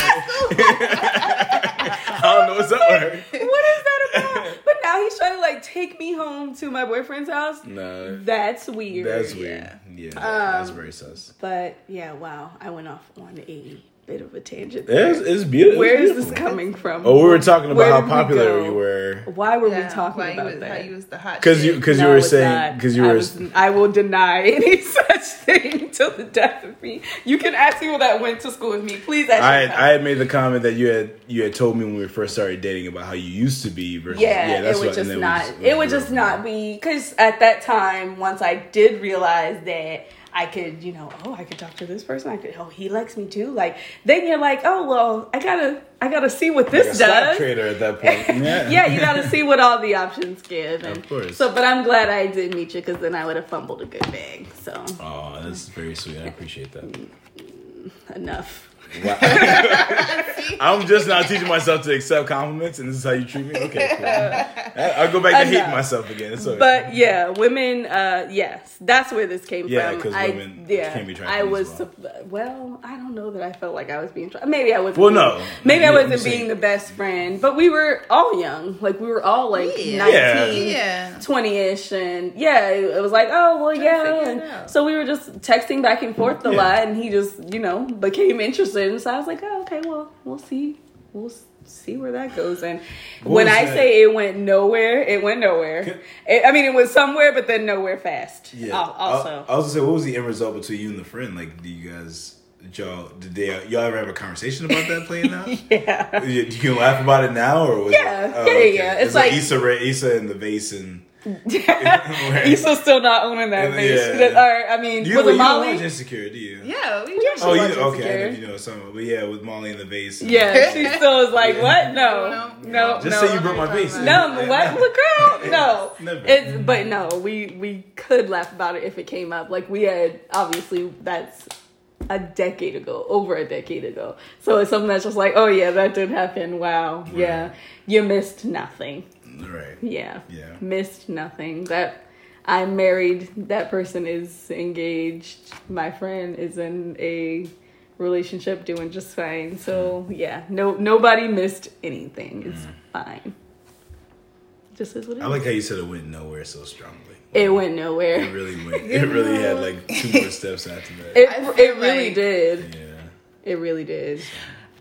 I don't know what's up with her. [LAUGHS] what is that about? But now he's trying to like take me home to my boyfriend's house. No, That's weird. that's weird. Yeah, that's um, very sus. But yeah, wow, I went off on a bit of a tangent. It's, it's beautiful. Where it's is this coming from? Oh, we were talking about Where how did we popular you were. Why were Yeah, we talking why about was, that? How you was the hot Because you, because No, you were saying, because you I were. was- I will deny [LAUGHS] any such thing till the death of me. You can ask people that went to school with me. Please ask. I had, I had made the comment that you had you had told me when we first started dating about how you used to be versus yeah, that's it would what- just then we not. just- it would just not be because at that time, once I did realize that I could, you know, oh, I could talk to this person. I could, oh, he likes me too. Like then you're like, oh, well, I gotta, I gotta see what like this stock does. trader at that point. [LAUGHS] Yeah, yeah, you got to see what all the options give. And Of course. So, but I'm glad I did meet you because then I would have fumbled a good bag. So Oh, that's very sweet. I appreciate that. Mm, mm, enough. Wow. [LAUGHS] I'm just now teaching myself to accept compliments, and this is how you treat me. Okay, cool. I- I'll go back to hating Enough. myself again. It's okay. But yeah, women. Uh, yes, that's where this came from. Yeah, from. 'cause I, women yeah, can be I trafficked was. as sup- Well, I don't know that I felt like I was being. Tra- maybe I wasn't. Well, being- no. Maybe Yeah, I wasn't being the best friend, but we were all young. Like we were all like Yeah. nineteen. Yeah. 20ish and yeah it it was like oh well Trying to figure yeah and so we were just texting back and forth a Yeah. lot and he just you know became interested and so i was like oh okay well we'll see we'll see where that goes and What when i that? say it went nowhere it went nowhere it, i mean it was somewhere but then nowhere fast yeah. Also I, I was gonna say, what was the end result between you and the friend? Like, do you guys, y'all, did they, y'all ever have a conversation about that playing [LAUGHS] out? yeah You, you can laugh about it now, or was Yeah, it, oh, yeah, yeah, yeah. It's like- Issa, Ra- Issa and the vase, and Issa's [LAUGHS] still not owning that Yeah. face. That- or, I mean, you, was you it don't Molly? watch Insecure, do you? Yeah, we Yeah, just Oh, you watch okay? I know you know some, but yeah, with Molly in the vase. and- Yeah, [LAUGHS] she still is like, what? [LAUGHS] No, no, Just no. say you broke my face. No, what? What girl? No. Never. It's but no, we we could laugh about it if it came up. Like we had obviously that's a decade ago, over a decade ago. So it's something that's just like, oh yeah, that did happen. Wow. Yeah. You missed nothing. Right. Yeah. Yeah. Missed nothing. That I'm married, that person is engaged, my friend is in a relationship doing just fine. So mm. yeah, no nobody missed anything. It's mm. fine. Just is what it I is. like how you said it went nowhere so strongly. It went nowhere. It really went. [LAUGHS] It really had like two more steps after that. It, it really like- did. yeah. It really did.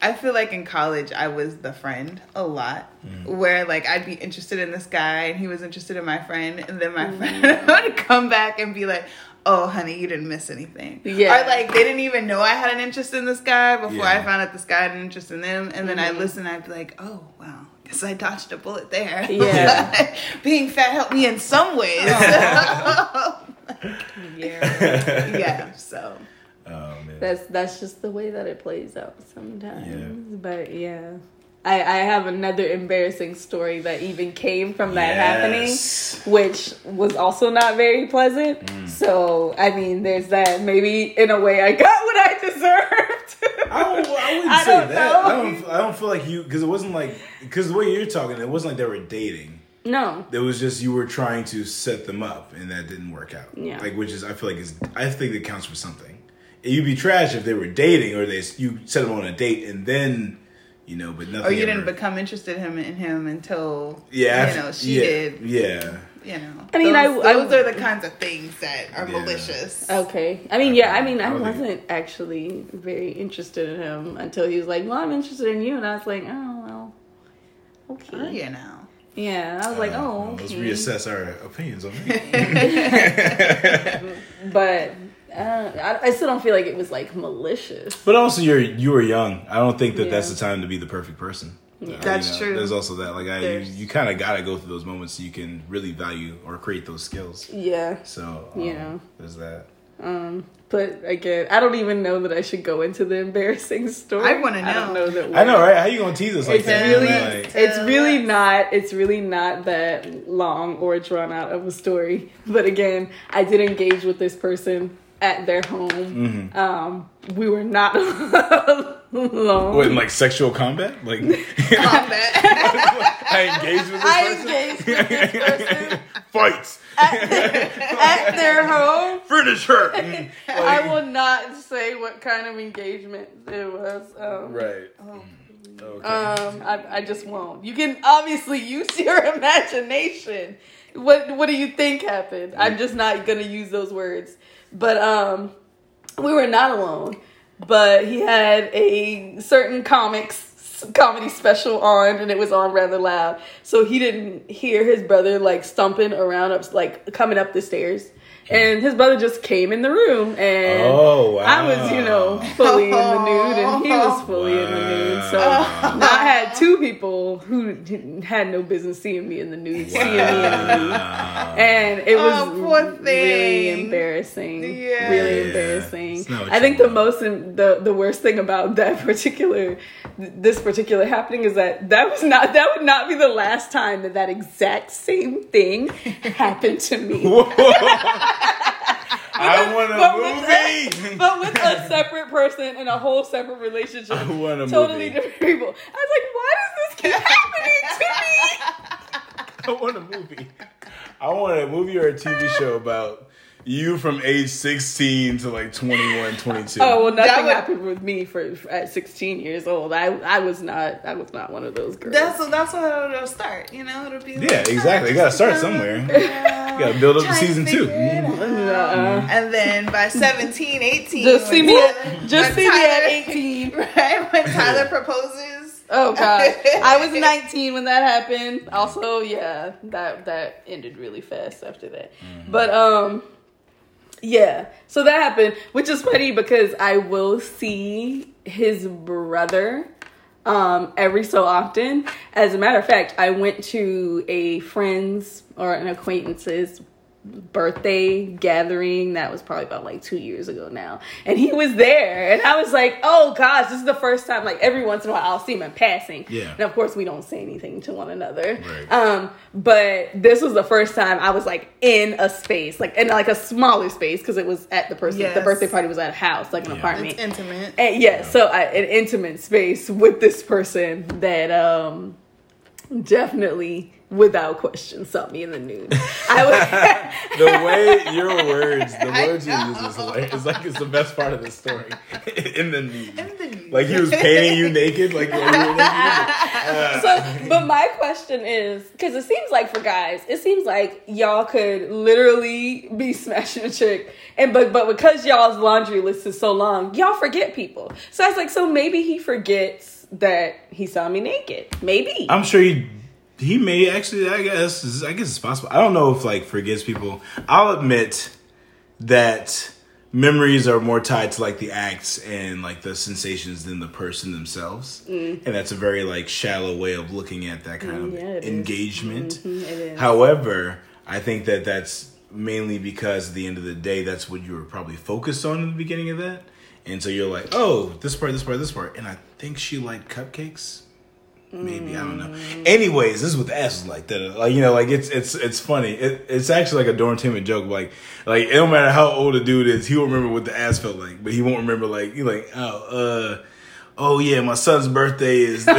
I feel like in college I was the friend a lot, Mm. where like I'd be interested in this guy and he was interested in my friend, and then my friend [LAUGHS] would come back and be like, "Oh, honey, you didn't miss anything." Yeah. Or like they didn't even know I had an interest in this guy before I found out this guy had an interest in them, and then Mm-hmm. I listen, I'd be like, "Oh, wow." Guess I dodged a bullet there. [LAUGHS] Yeah. [LAUGHS] Being fat helped me in some ways. Oh. [LAUGHS] Yeah. yeah. So Oh man. That's that's just the way that it plays out sometimes. But yeah. I, I have another embarrassing story that even came from that Yes. happening, which was also not very pleasant. Mm. So, I mean, there's that. Maybe in a way, I got what I [LAUGHS] deserved. I, don't, I wouldn't I say don't that. know. I don't. I don't feel like you because it wasn't like because the way you're talking, it wasn't like they were dating. no. It was just you were trying to set them up, and that didn't work out. Yeah. Like which is I feel like is I think that counts for something. You'd be trash if they were dating or they you set them on a date and then you know, but nothing. Or you ever- didn't become interested in him, in him until Yeah, you know she yeah, did. Yeah. You know, I mean, those, I- I- those are the kinds of things that are Yeah. malicious. Okay. I mean, yeah, I mean, I I wasn't actually very interested in him until he was like, well, I'm interested in you. And I was like, oh, well, okay. Oh, you know. Yeah, I was like, Uh, oh, well, let's reassess our opinions on [LAUGHS] me. [LAUGHS] But uh, I, I still don't feel like it was like malicious. but also, you're you were young. I don't think that that's the time to be the perfect person. Yeah. Uh, That's true. There's also that, like, I, you, There's- you kind of got to go through those moments so you can really value or create those skills. Yeah. So, um, Yeah. there's that. Um, but again, I don't even know that I should go into the embarrassing story. I wanna I don't know. know that. I know, right? How you gonna tease us like It's that? really, Like, it's really us. not. It's really not that long or drawn out of a story. But again, I did engage with this person at their home. Mm-hmm. Um, we were not [LAUGHS] alone. what, in, like sexual combat? Like, [LAUGHS] Combat. [LAUGHS] I engaged with this I person? engaged with this person Fights! at their home. Finish her! Mm, I will not say what kind of engagement it was. Um, Right. Oh. Okay. Um, I, I just won't. You can obviously use your imagination. What What do you think happened? I'm just not gonna use those words. But um, we were not alone. But he had a certain comics comedy special on, and it was on rather loud. So he didn't hear his brother like stumping around up, like coming up the stairs. And his brother just came in the room, and Oh, wow. I was, you know, fully in the nude, and he was fully in the nude. So now I had two people who had no business seeing me in the nude, seeing me in the nude, and it was Oh, poor really embarrassing. Yeah. Really Yeah. embarrassing. It's I think the most the the worst thing about [LAUGHS] that particular this particular happening is that that was not that would not be the last time that that exact same thing [LAUGHS] happened to me. [LAUGHS] I want But a with, movie! but with a separate person in a whole separate relationship. I want a totally movie. different people. I was like, why does this keep happening to me? [LAUGHS] I want a movie. I want a movie or a TV show about you from age 16 to like 21, 22. Oh well, nothing would- happened with me for at 16 years old. I I was not I was not one of those girls. That's that's what it'll start. You know, it'll be. Yeah, like, exactly. You gotta start somewhere. You gotta build up to season two. figure it out. Uh-uh. And then by 17, 18. Just see me at just when see me at 18. [LAUGHS] Right? When Tyler proposes. Oh god, I was [LAUGHS] 19 when that happened. Also, yeah, that that ended really fast after that. But um, yeah. So that happened, which is funny because I will see his brother um every so often. As a matter of fact, I went to a friend's or an acquaintance's birthday gathering that was probably about like two years ago now and he was there and i was like oh gosh this is the first time like every once in a while i'll see him in passing Yeah. and of course we don't say anything to one another Right. um but this was the first time i was like in a space like in like a smaller space because it was at the person the birthday party was at a house like an Yeah. apartment It's intimate. and yeah, so I, an intimate space with this person that um definitely without question saw me in the nude. I was [LAUGHS] The way your words, the words you use is hilarious. It's like it's the best part of the story. [LAUGHS] In the nude. In the nude. Like he was painting you naked, like you were naked. Uh, [LAUGHS] so but my question is because it seems like for guys it seems like y'all could literally be smashing a chick and but but because y'all's laundry list is so long y'all forget people so i was like so maybe he forgets that he saw me naked maybe I'm sure he he may actually. I guess I guess it's possible. I don't know if like forgets people. I'll admit that memories are more tied to like the acts and like the sensations than the person themselves, and that's a very like shallow way of looking at that kind Mm, of yeah, engagement. Mhm, it is. However, I think that that's mainly because at the end of the day, that's what you were probably focused on in the beginning of that. And so you're like, oh, this part, this part, this part. And I think she liked cupcakes. Maybe I don't know. Anyways, this is what the ass is like. That like you know, like it's it's it's funny. It, it's actually like a Dorn Timmy joke. Like like it don't matter how old a dude is, he won't remember what the ass felt like, but he won't remember like he like oh uh. Oh yeah, my son's birthday is. [LAUGHS] [LAUGHS] you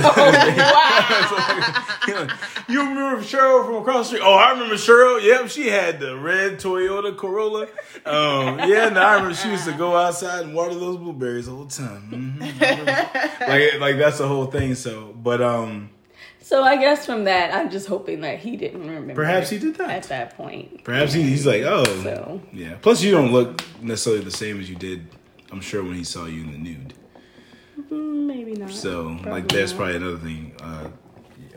remember Cheryl from across the street? Oh, I remember Cheryl. Yep, she had the red Toyota Corolla. Um, yeah, no, I remember she used to go outside and water those blueberries all the time. Mhm. [LAUGHS] like, like that's the whole thing. So, but um, So I guess from that, I'm just hoping that he didn't remember. Perhaps he did that. at that point. perhaps he, he's like, oh, So yeah. Plus, you don't look necessarily the same as you did. I'm sure when he saw you in the nude. Mm, maybe not. So, like, that's not. probably another thing uh,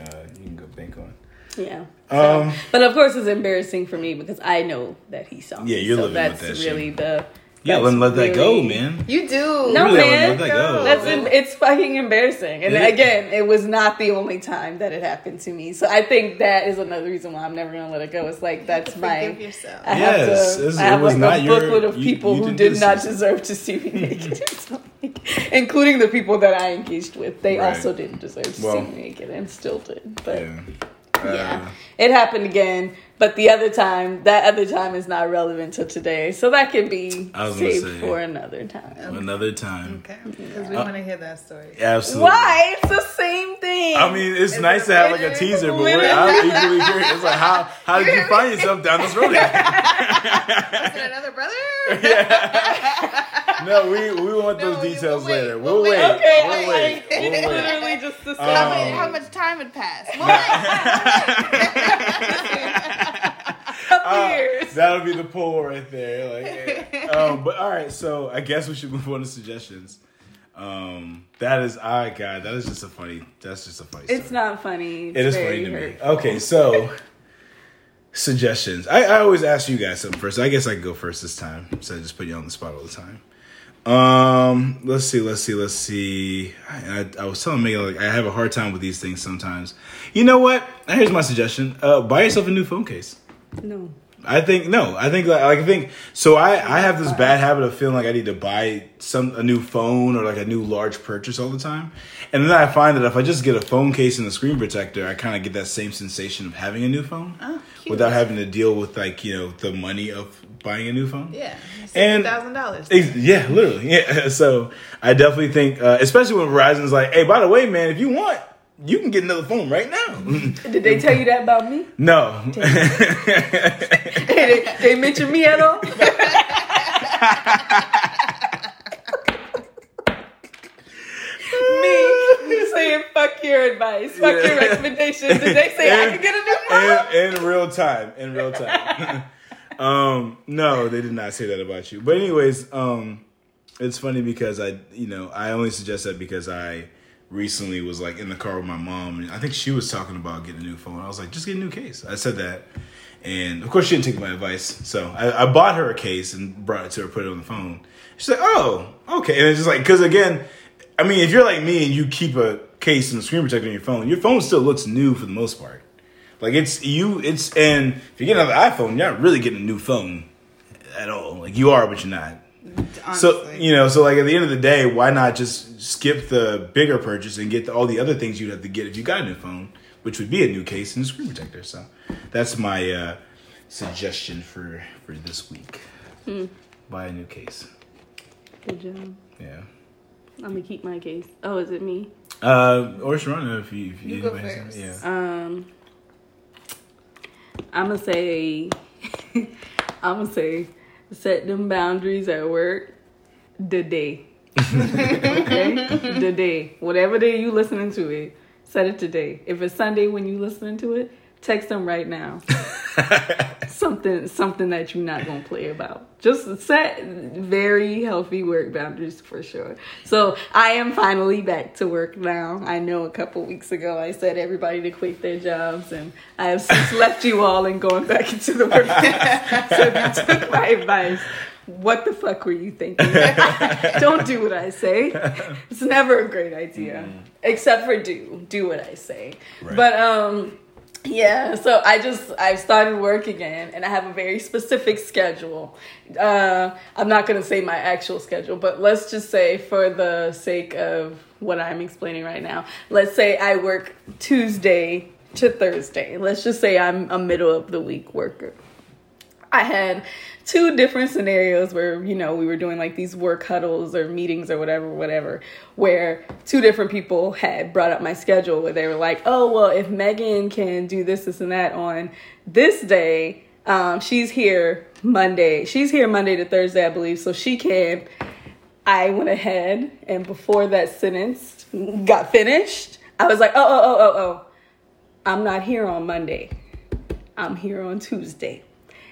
uh, you can go bank on. yeah. Um, But of course, it's embarrassing for me because I know that he saw. me. Yeah, you're so living with that's that shit. really the. Yeah, that's let, let that go, man. You do. No, really man. let that go. That's em- it's fucking embarrassing. And It is. again, it was not the only time that it happened to me. So I think that is another reason why I'm never gonna let it go. It's like that's my. Yourself. I Yes, have this- to. it I have like not a your- booklet of people you who didn't did deserve to see me naked, like, [LAUGHS] [LAUGHS] including the people that I engaged with. They Right. also didn't deserve to Well, see me naked and still did. But Yeah. yeah, Uh, it happened again. But the other time, that other time is not relevant to today, so that can be I was gonna saved say- for another time. another time. Okay, because we Uh, want to hear that story. Absolutely. Why? It's the same thing. I mean, it's, It's nice to have like a teaser, but we're, I'm equally curious. It's like, how how did you find yourself down this road? [LAUGHS] Is it [LAUGHS] another brother? no, we we want those No, we- details we'll wait. later. We'll We'll wait. wait. okay, We'll I, wait. I, [LAUGHS] We'll wait. literally just the same. Um, how, much, how much time had passed? Well, couple Uh, years. that'll be the poll right there. Like, [LAUGHS] um, but all right, so I guess we should [LAUGHS] move on to suggestions. Um, that is, I God, that is just a funny. That's just a funny. It's story. not funny. It's It is funny to me. Okay, so suggestions. I, I always ask you guys something first. I guess I can go first this time so I just put you on the spot all the time. Um, let's see, let's see, let's see. I, I, I was telling Megan like I have a hard time with these things sometimes. You know what? Here's my suggestion. Uh, buy yourself a new phone case. No. I think no. I think like, like I think so. I I have this bad habit of feeling like I need to buy some a new phone or like a new large purchase all the time, and then I find that if I just get a phone case and a screen protector, I kind of get that same sensation of having a new phone Oh, without having to deal with like you know the money of buying a new phone. yeah, And- thousand dollars. Yeah, literally. Yeah. [LAUGHS] So I definitely think, uh, especially when Verizon's like, "Hey, by the way, man, if you want, you can get another phone right now." [LAUGHS] Did they tell you that about me? no. [LAUGHS] they, they mention me at all? [LAUGHS] me saying fuck your advice, fuck your Yeah. recommendations. Did they say I And- could get a new phone? in, in real time. In real time. um, no, they did not say that about you. But anyways, um, it's funny because I, you know, I only suggest that because I recently was like in the car with my mom, and I think she was talking about getting a new phone. I was like, just get a new case. I said that, and of course she didn't take my advice. So I, I bought her a case and brought it to her, put it on the phone. She's like, oh, okay. And it's just like because again, I mean, if you're like me and you keep a case and a screen protector on your phone, your phone still looks new for the most part. Like it's you, it's and if you get another iPhone, you're not really getting a new phone at all. Like you are, but you're not. So you know, so like at the end of the day, why not just skip the bigger purchase and get the, all the other things you'd have to get if you got a new phone, which would be a new case and a screen protector. So that's my uh, suggestion for for this week. Buy a new case. Good job. Yeah. I'm gonna keep my case. Oh, is it me? Uh, or ShaRonda, if you if you, You go first. Yeah. Um, I'm gonna say, [LAUGHS] I'm gonna say, set them boundaries at work. The day, okay, the day, whatever day you listening to it, set it today. If it's Sunday when you listening to it, text them right now. [LAUGHS] [LAUGHS] something, something that you're not gonna play about. Just set very healthy work boundaries for sure. So I am finally back to work now. I know a couple weeks ago I said everybody to quit their jobs, and I have since [LAUGHS] left you all and going back into the workforce. so if you took my advice, what the fuck were you thinking? Don't do what I say. It's never a great idea, except for do do what I say. Right. But um, Yeah, so I just I've started work again, and I have a very specific schedule. Uh, I'm not gonna say my actual schedule, but let's just say, for the sake of what I'm explaining right now, let's say I work Tuesday to Thursday. Let's just say I'm a middle of the week worker. I had two different scenarios where you know we were doing like these work huddles or meetings or whatever whatever where two different people had brought up my schedule where they were like oh well if megan can do this this and that on this day um, she's here monday. She's here monday to thursday i believe so she can. I went ahead and before that sentence got finished i was like oh oh oh oh oh i'm not here on monday. I'm here on tuesday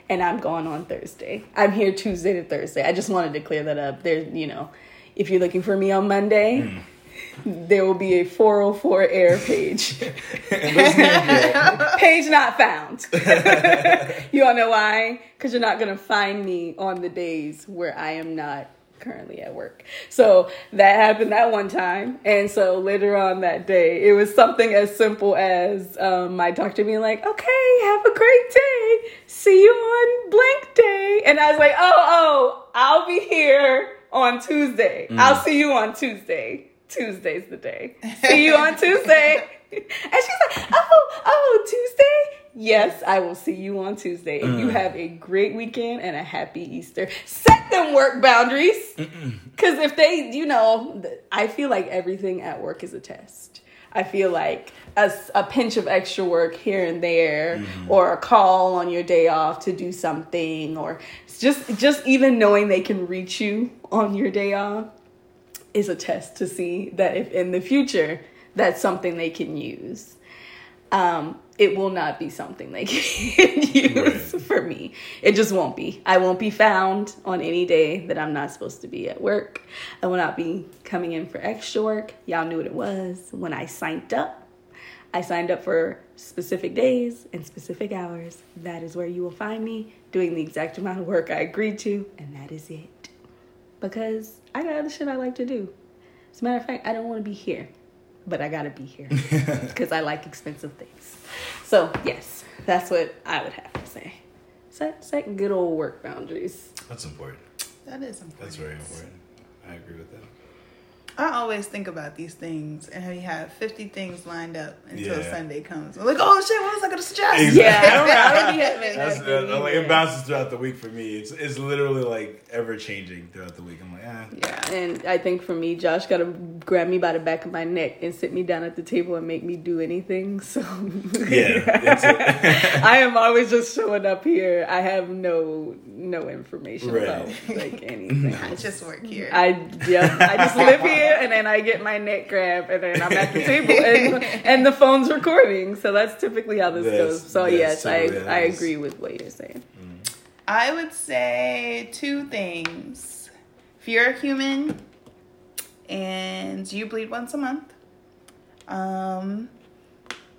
and I'm gone on Thursday. I'm here Tuesday to Thursday. I just wanted to clear that up. There's, you know, if you're looking for me on Monday, mm. there will be a 404 error page. [LAUGHS] [LAUGHS] page not found. [LAUGHS] you all know why? Because you're not going to find me on the days where I am not currently at work. So that happened that one time. And so later on that day, it was something as simple as um, my doctor being like, okay, have a great day. See you on blank day. And I was like, oh, oh, I'll be here on Tuesday. Mm. I'll see you on Tuesday. Tuesday's the day. See you on Tuesday. [LAUGHS] and she's like, oh, oh, Tuesday? Yes, I will see you on Tuesday. And mm. you have a great weekend and a happy Easter. Set them work boundaries. Because if they, you know, I feel like everything at work is a test. I feel like a, a pinch of extra work here and there, mm-hmm. or a call on your day off to do something, or just just even knowing they can reach you on your day off is a test to see that if in the future that's something they can use. Um, it will not be something they can [LAUGHS] use right. for me. It just won't be. I won't be found on any day that I'm not supposed to be at work. I will not be coming in for extra work. Y'all knew what it was when I signed up. I signed up for specific days and specific hours. That is where you will find me doing the exact amount of work I agreed to, and that is it. Because I got other shit I like to do. As a matter of fact, I don't want to be here, but I gotta be here [LAUGHS] because I like expensive things. So yes, that's what I would have to say. Set set good old work boundaries. That's important. That is important. That's very important. I agree with that. I always think about these things, and we have fifty things lined up until yeah. Sunday comes. I'm like, oh shit, what was I going to suggest? Exactly. Yeah, I don't, I don't [LAUGHS] That's, uh, like, it bounces throughout the week for me. It's it's literally like ever changing throughout the week. I'm like, ah. Yeah, and I think for me, Josh got to grab me by the back of my neck and sit me down at the table and make me do anything. [LAUGHS] So yeah, [LAUGHS] I am always just showing up here. I have no no information right. about like [LAUGHS] anything. I just work here. I yeah, I just [LAUGHS] live here, and then I get my neck grab, and then I'm at the table, and, [LAUGHS] and the phone's recording. So that's typically how this that's, goes. So yes, I I agree with what you're saying. Mm. I would say two things. If you're a human and you bleed once a month, um,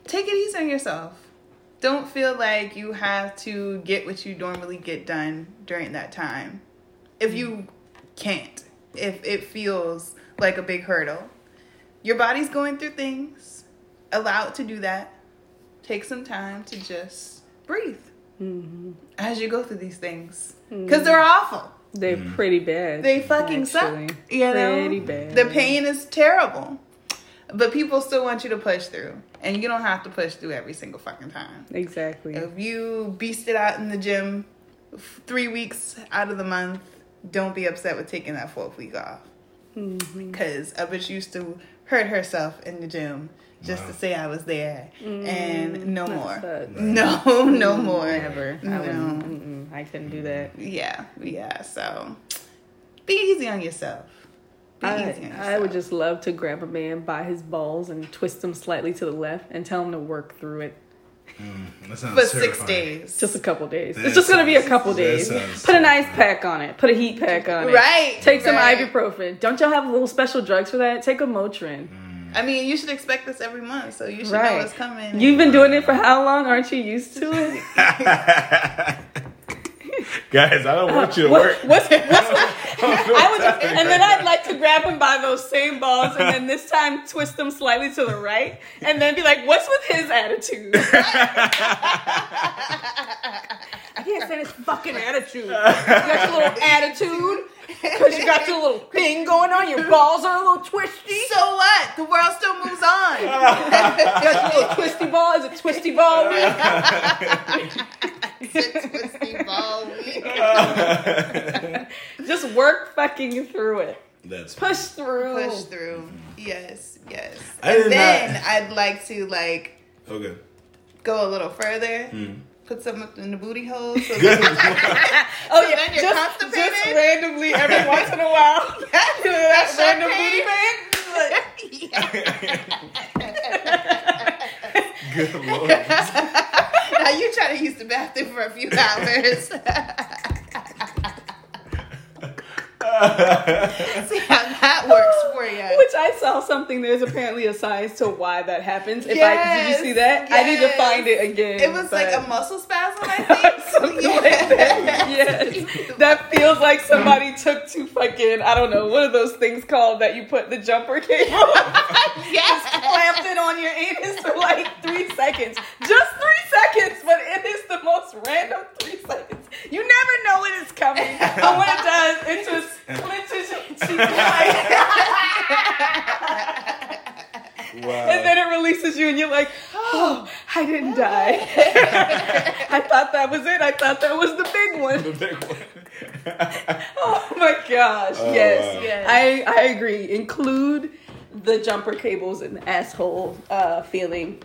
take it easy on yourself don't feel like you have to get what you normally get done during that time. If you can't, if it feels like a big hurdle, your body's going through things. Allow it to do that. Take some time to just breathe mm-hmm. as you go through these things because mm-hmm. they're awful. They're mm. pretty bad. They fucking actually. suck. You know, pretty bad. The pain is terrible. But people still want you to push through. And you don't have to push through every single fucking time. Exactly. If you beast it out in the gym three weeks out of the month, don't be upset with taking that fourth week off. Because mm-hmm. a bitch used to hurt herself in the gym just wow. to say I was there, mm, and no more. No, [LAUGHS] no more. Never. No. I, I couldn't do that. Yeah, yeah. So be easy on yourself. I, I would just love to grab a man by his balls and twist him slightly to the left and tell him to work through it. Mm, for six days. Just a couple days. That it's just sounds, gonna be a couple days. Put an ice pack on it. Put a heat pack on it. Right. Take some right. ibuprofen. Don't y'all have little special drugs for that? Take a Motrin. Mm. I mean, you should expect this every month, so you should right. know what's coming. You've been doing it for how long? Aren't you used to it? [LAUGHS] [LAUGHS] [LAUGHS] Guys, I don't want you to work. What's, what's, [LAUGHS] [LAUGHS] I would just, and then I'd like to grab grab him by those same balls and then this time twist them slightly to the right and then be like, what's with his attitude? I can't stand his fucking attitude. You got your little attitude because you got your little [LAUGHS] thing going on. Your balls are a little twisty. So what? The world still moves on. You got your little twisty ball. Is it twisty ball [LAUGHS] week? Twisty ball week. [LAUGHS] Just work fucking through it. That's Push through. Push through. Yes, yes. I and then not... I'd like to like okay. go a little further. Hmm. Put some in the booty hole. So [LAUGHS] [LAUGHS] Oh So yeah, then you're just, constipated? just randomly every [LAUGHS] once in a while. that random booty man. Good lord. now you try to use the bathroom for a few hours. See how that works for you. [LAUGHS] Which I saw something. There's apparently a science to why that happens. If I did you see that? I need to find it again. It was like a muscle spasm, I [LAUGHS] think. Something like that. [LAUGHS] Yes. That feels like somebody took two fucking, I don't know, what are those things called that you put the jumper cable? yes. clamped it on your anus for like three seconds. Just three seconds, but it is the most random three seconds. You never know when it's coming. [LAUGHS] But when it does, it just clenches your cheek [LAUGHS] like, Wow. and then it releases you and you're like, oh, I didn't die. [LAUGHS] I thought that was it. I thought that was the big one. the big one. Oh my gosh. Oh, yes. wow. Yes. I, I agree. Include the jumper cables and asshole uh, feeling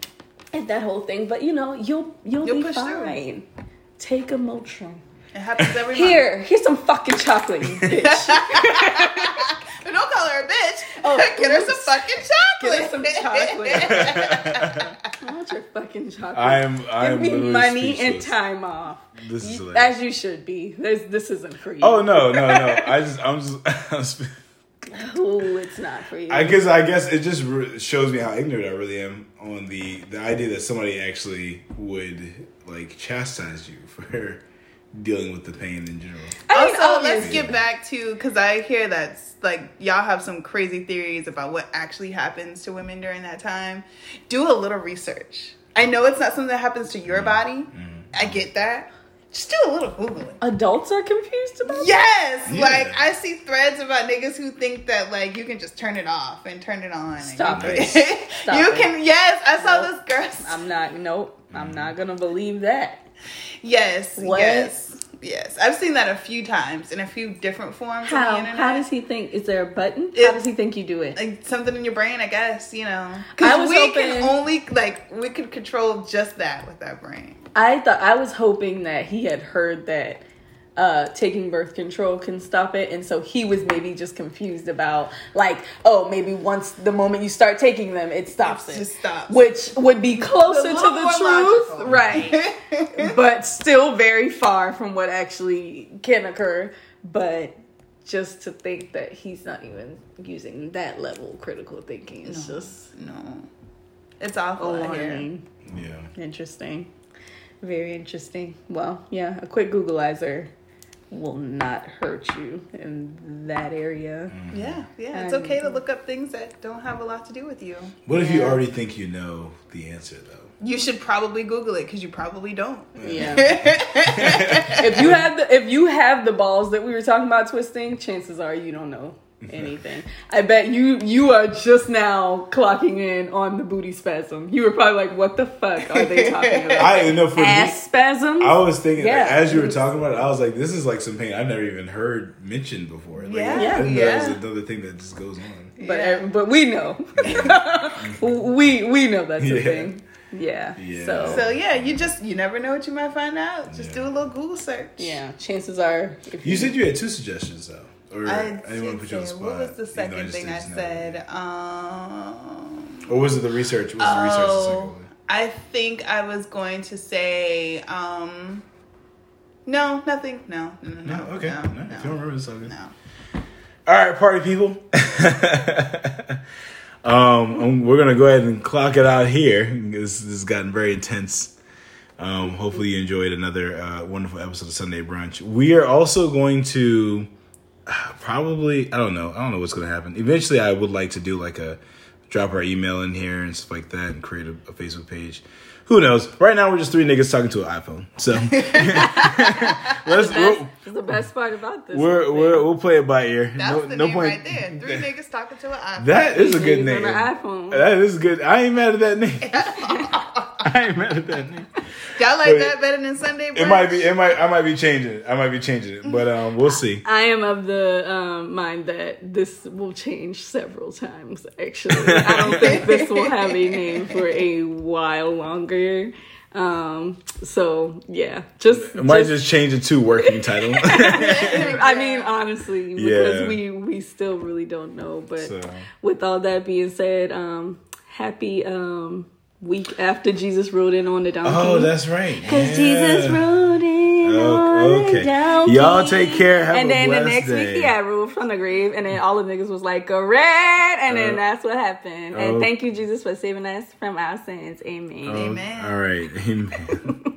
and that whole thing. But you know, you'll you'll, You'll be push through. Fine. Take a Motrin. It happens every month. Here, here's some fucking chocolate, you bitch. But [LAUGHS] don't call her a bitch. Oh, [LAUGHS] Get her some fucking chocolate. Get her some chocolate. [LAUGHS] I want your fucking chocolate. I am. I am Give me literally money and time off. This is You- hilarious. as you should be. There's, this isn't for you. Oh no, no, no! I just, I'm just, I'm sp- Ooh, it's not for you. I guess, I guess it just re- shows me how ignorant I really am on the the idea that somebody actually would like chastise you for [LAUGHS] dealing with the pain in general. I mean, also, uh, let's obviously. get back to because I hear that like y'all have some crazy theories about what actually happens to women during that time. Do a little research. I know it's not something that happens to your mm-hmm. body. Mm-hmm. I get that. Just do a little googling. Adults are confused about Yes, Yeah. like I see threads about niggas who think that like you can just turn it off and turn it on. and Stop you it. [LAUGHS] Stop you it. can. Yes, I saw Nope. this girl. I'm not. Nope. I'm not gonna believe that. Yes, What? yes, yes. I've seen that a few times in a few different forms on the How? internet. How does he think? Is there a button? It- how does he think you do it? like something in your brain, I guess, you know. Because was we can only like we could control just that with our brain. I thought I was hoping that he had heard that uh taking birth control can stop it and so he was maybe just confused about like oh maybe once the moment you start taking them it stops It it just stops. which would be closer to the truth logical. right [LAUGHS] but still very far from what actually can occur but just to think that he's not even using that level of critical thinking is just no, it's awful out here. alarming Yeah. Interesting. Very interesting. Well, yeah, a quick Googleizer will not hurt you in that area. Mm. Yeah, yeah. It's okay to look up things that don't have a lot to do with you. What if you already think you know the answer though? You should probably Google it because you probably don't. Yeah. [LAUGHS] if you have the if you have the balls that we were talking about twisting, chances are you don't know anything. I bet you you are just now clocking in on the booty spasm. You were probably like, "What the fuck are they talking [LAUGHS] about?" I know for me, Ass spasms. I was thinking like, as you were talking about it, I was like, this is like some pain I've never even heard mentioned before. Like, Yeah, I didn't yeah. that was another thing that just goes on. but Yeah. Uh, but we know [LAUGHS] we we know that's a thing yeah. Yeah. so, So yeah, you just you never know what you might find out. Just Yeah. do a little Google search. yeah chances are if You said you had two suggestions though, or I, I didn't want to put you on the spot. what was the second thing I said? Um, Or was it the research? Was the research the second oh, one? I think I was going to say. Um, no, nothing. No, no, no, No, no. okay. no, No, no, If you don't remember, it's all good. no. All right, party people. [LAUGHS] um, we're gonna go ahead and clock it out here. This, this has gotten very intense. Um, hopefully, you enjoyed another uh, wonderful episode of Sunday Brunch. We are also going to Probably, I don't know. I don't know what's gonna happen. Eventually, I would like to do like a drop our email in here and stuff like that, and create a, a Facebook page. Who knows? Right now, we're just three niggas talking to an iPhone. So [LAUGHS] [LAUGHS] let's That's we'll, the best part about this. we're, we're, we'll play it by ear. That's no, the no name point. right there. [LAUGHS] Three niggas talking to an iPhone. That is a good name. iPhone. That is good. I ain't mad at that name. [LAUGHS] I ain't mad at that name. Y'all like But that better than Sunday brunch? It might be. It might. I might be changing it. I might be changing it. But um, we'll see. I am of the um, mind that this will change several times. Actually, I don't think [LAUGHS] this will have a name for a while longer. Um, so yeah, just, I might just- just change it to working title. [LAUGHS] I mean, honestly, because Yeah. we we still really don't know. But So. with all that being said, um, happy um week after Jesus rode in on the donkey. oh, that's right. Cause Yeah. Jesus rode in Oh, on okay. the donkey. Y'all take care. Have and a then the next day. week he had ruled from the grave, and then all the niggas was like, "Correct," and then Uh, that's what happened. And oh. thank you, Jesus, for saving us from our sins. Amen. Um, Amen. All right. [LAUGHS] Amen. [LAUGHS]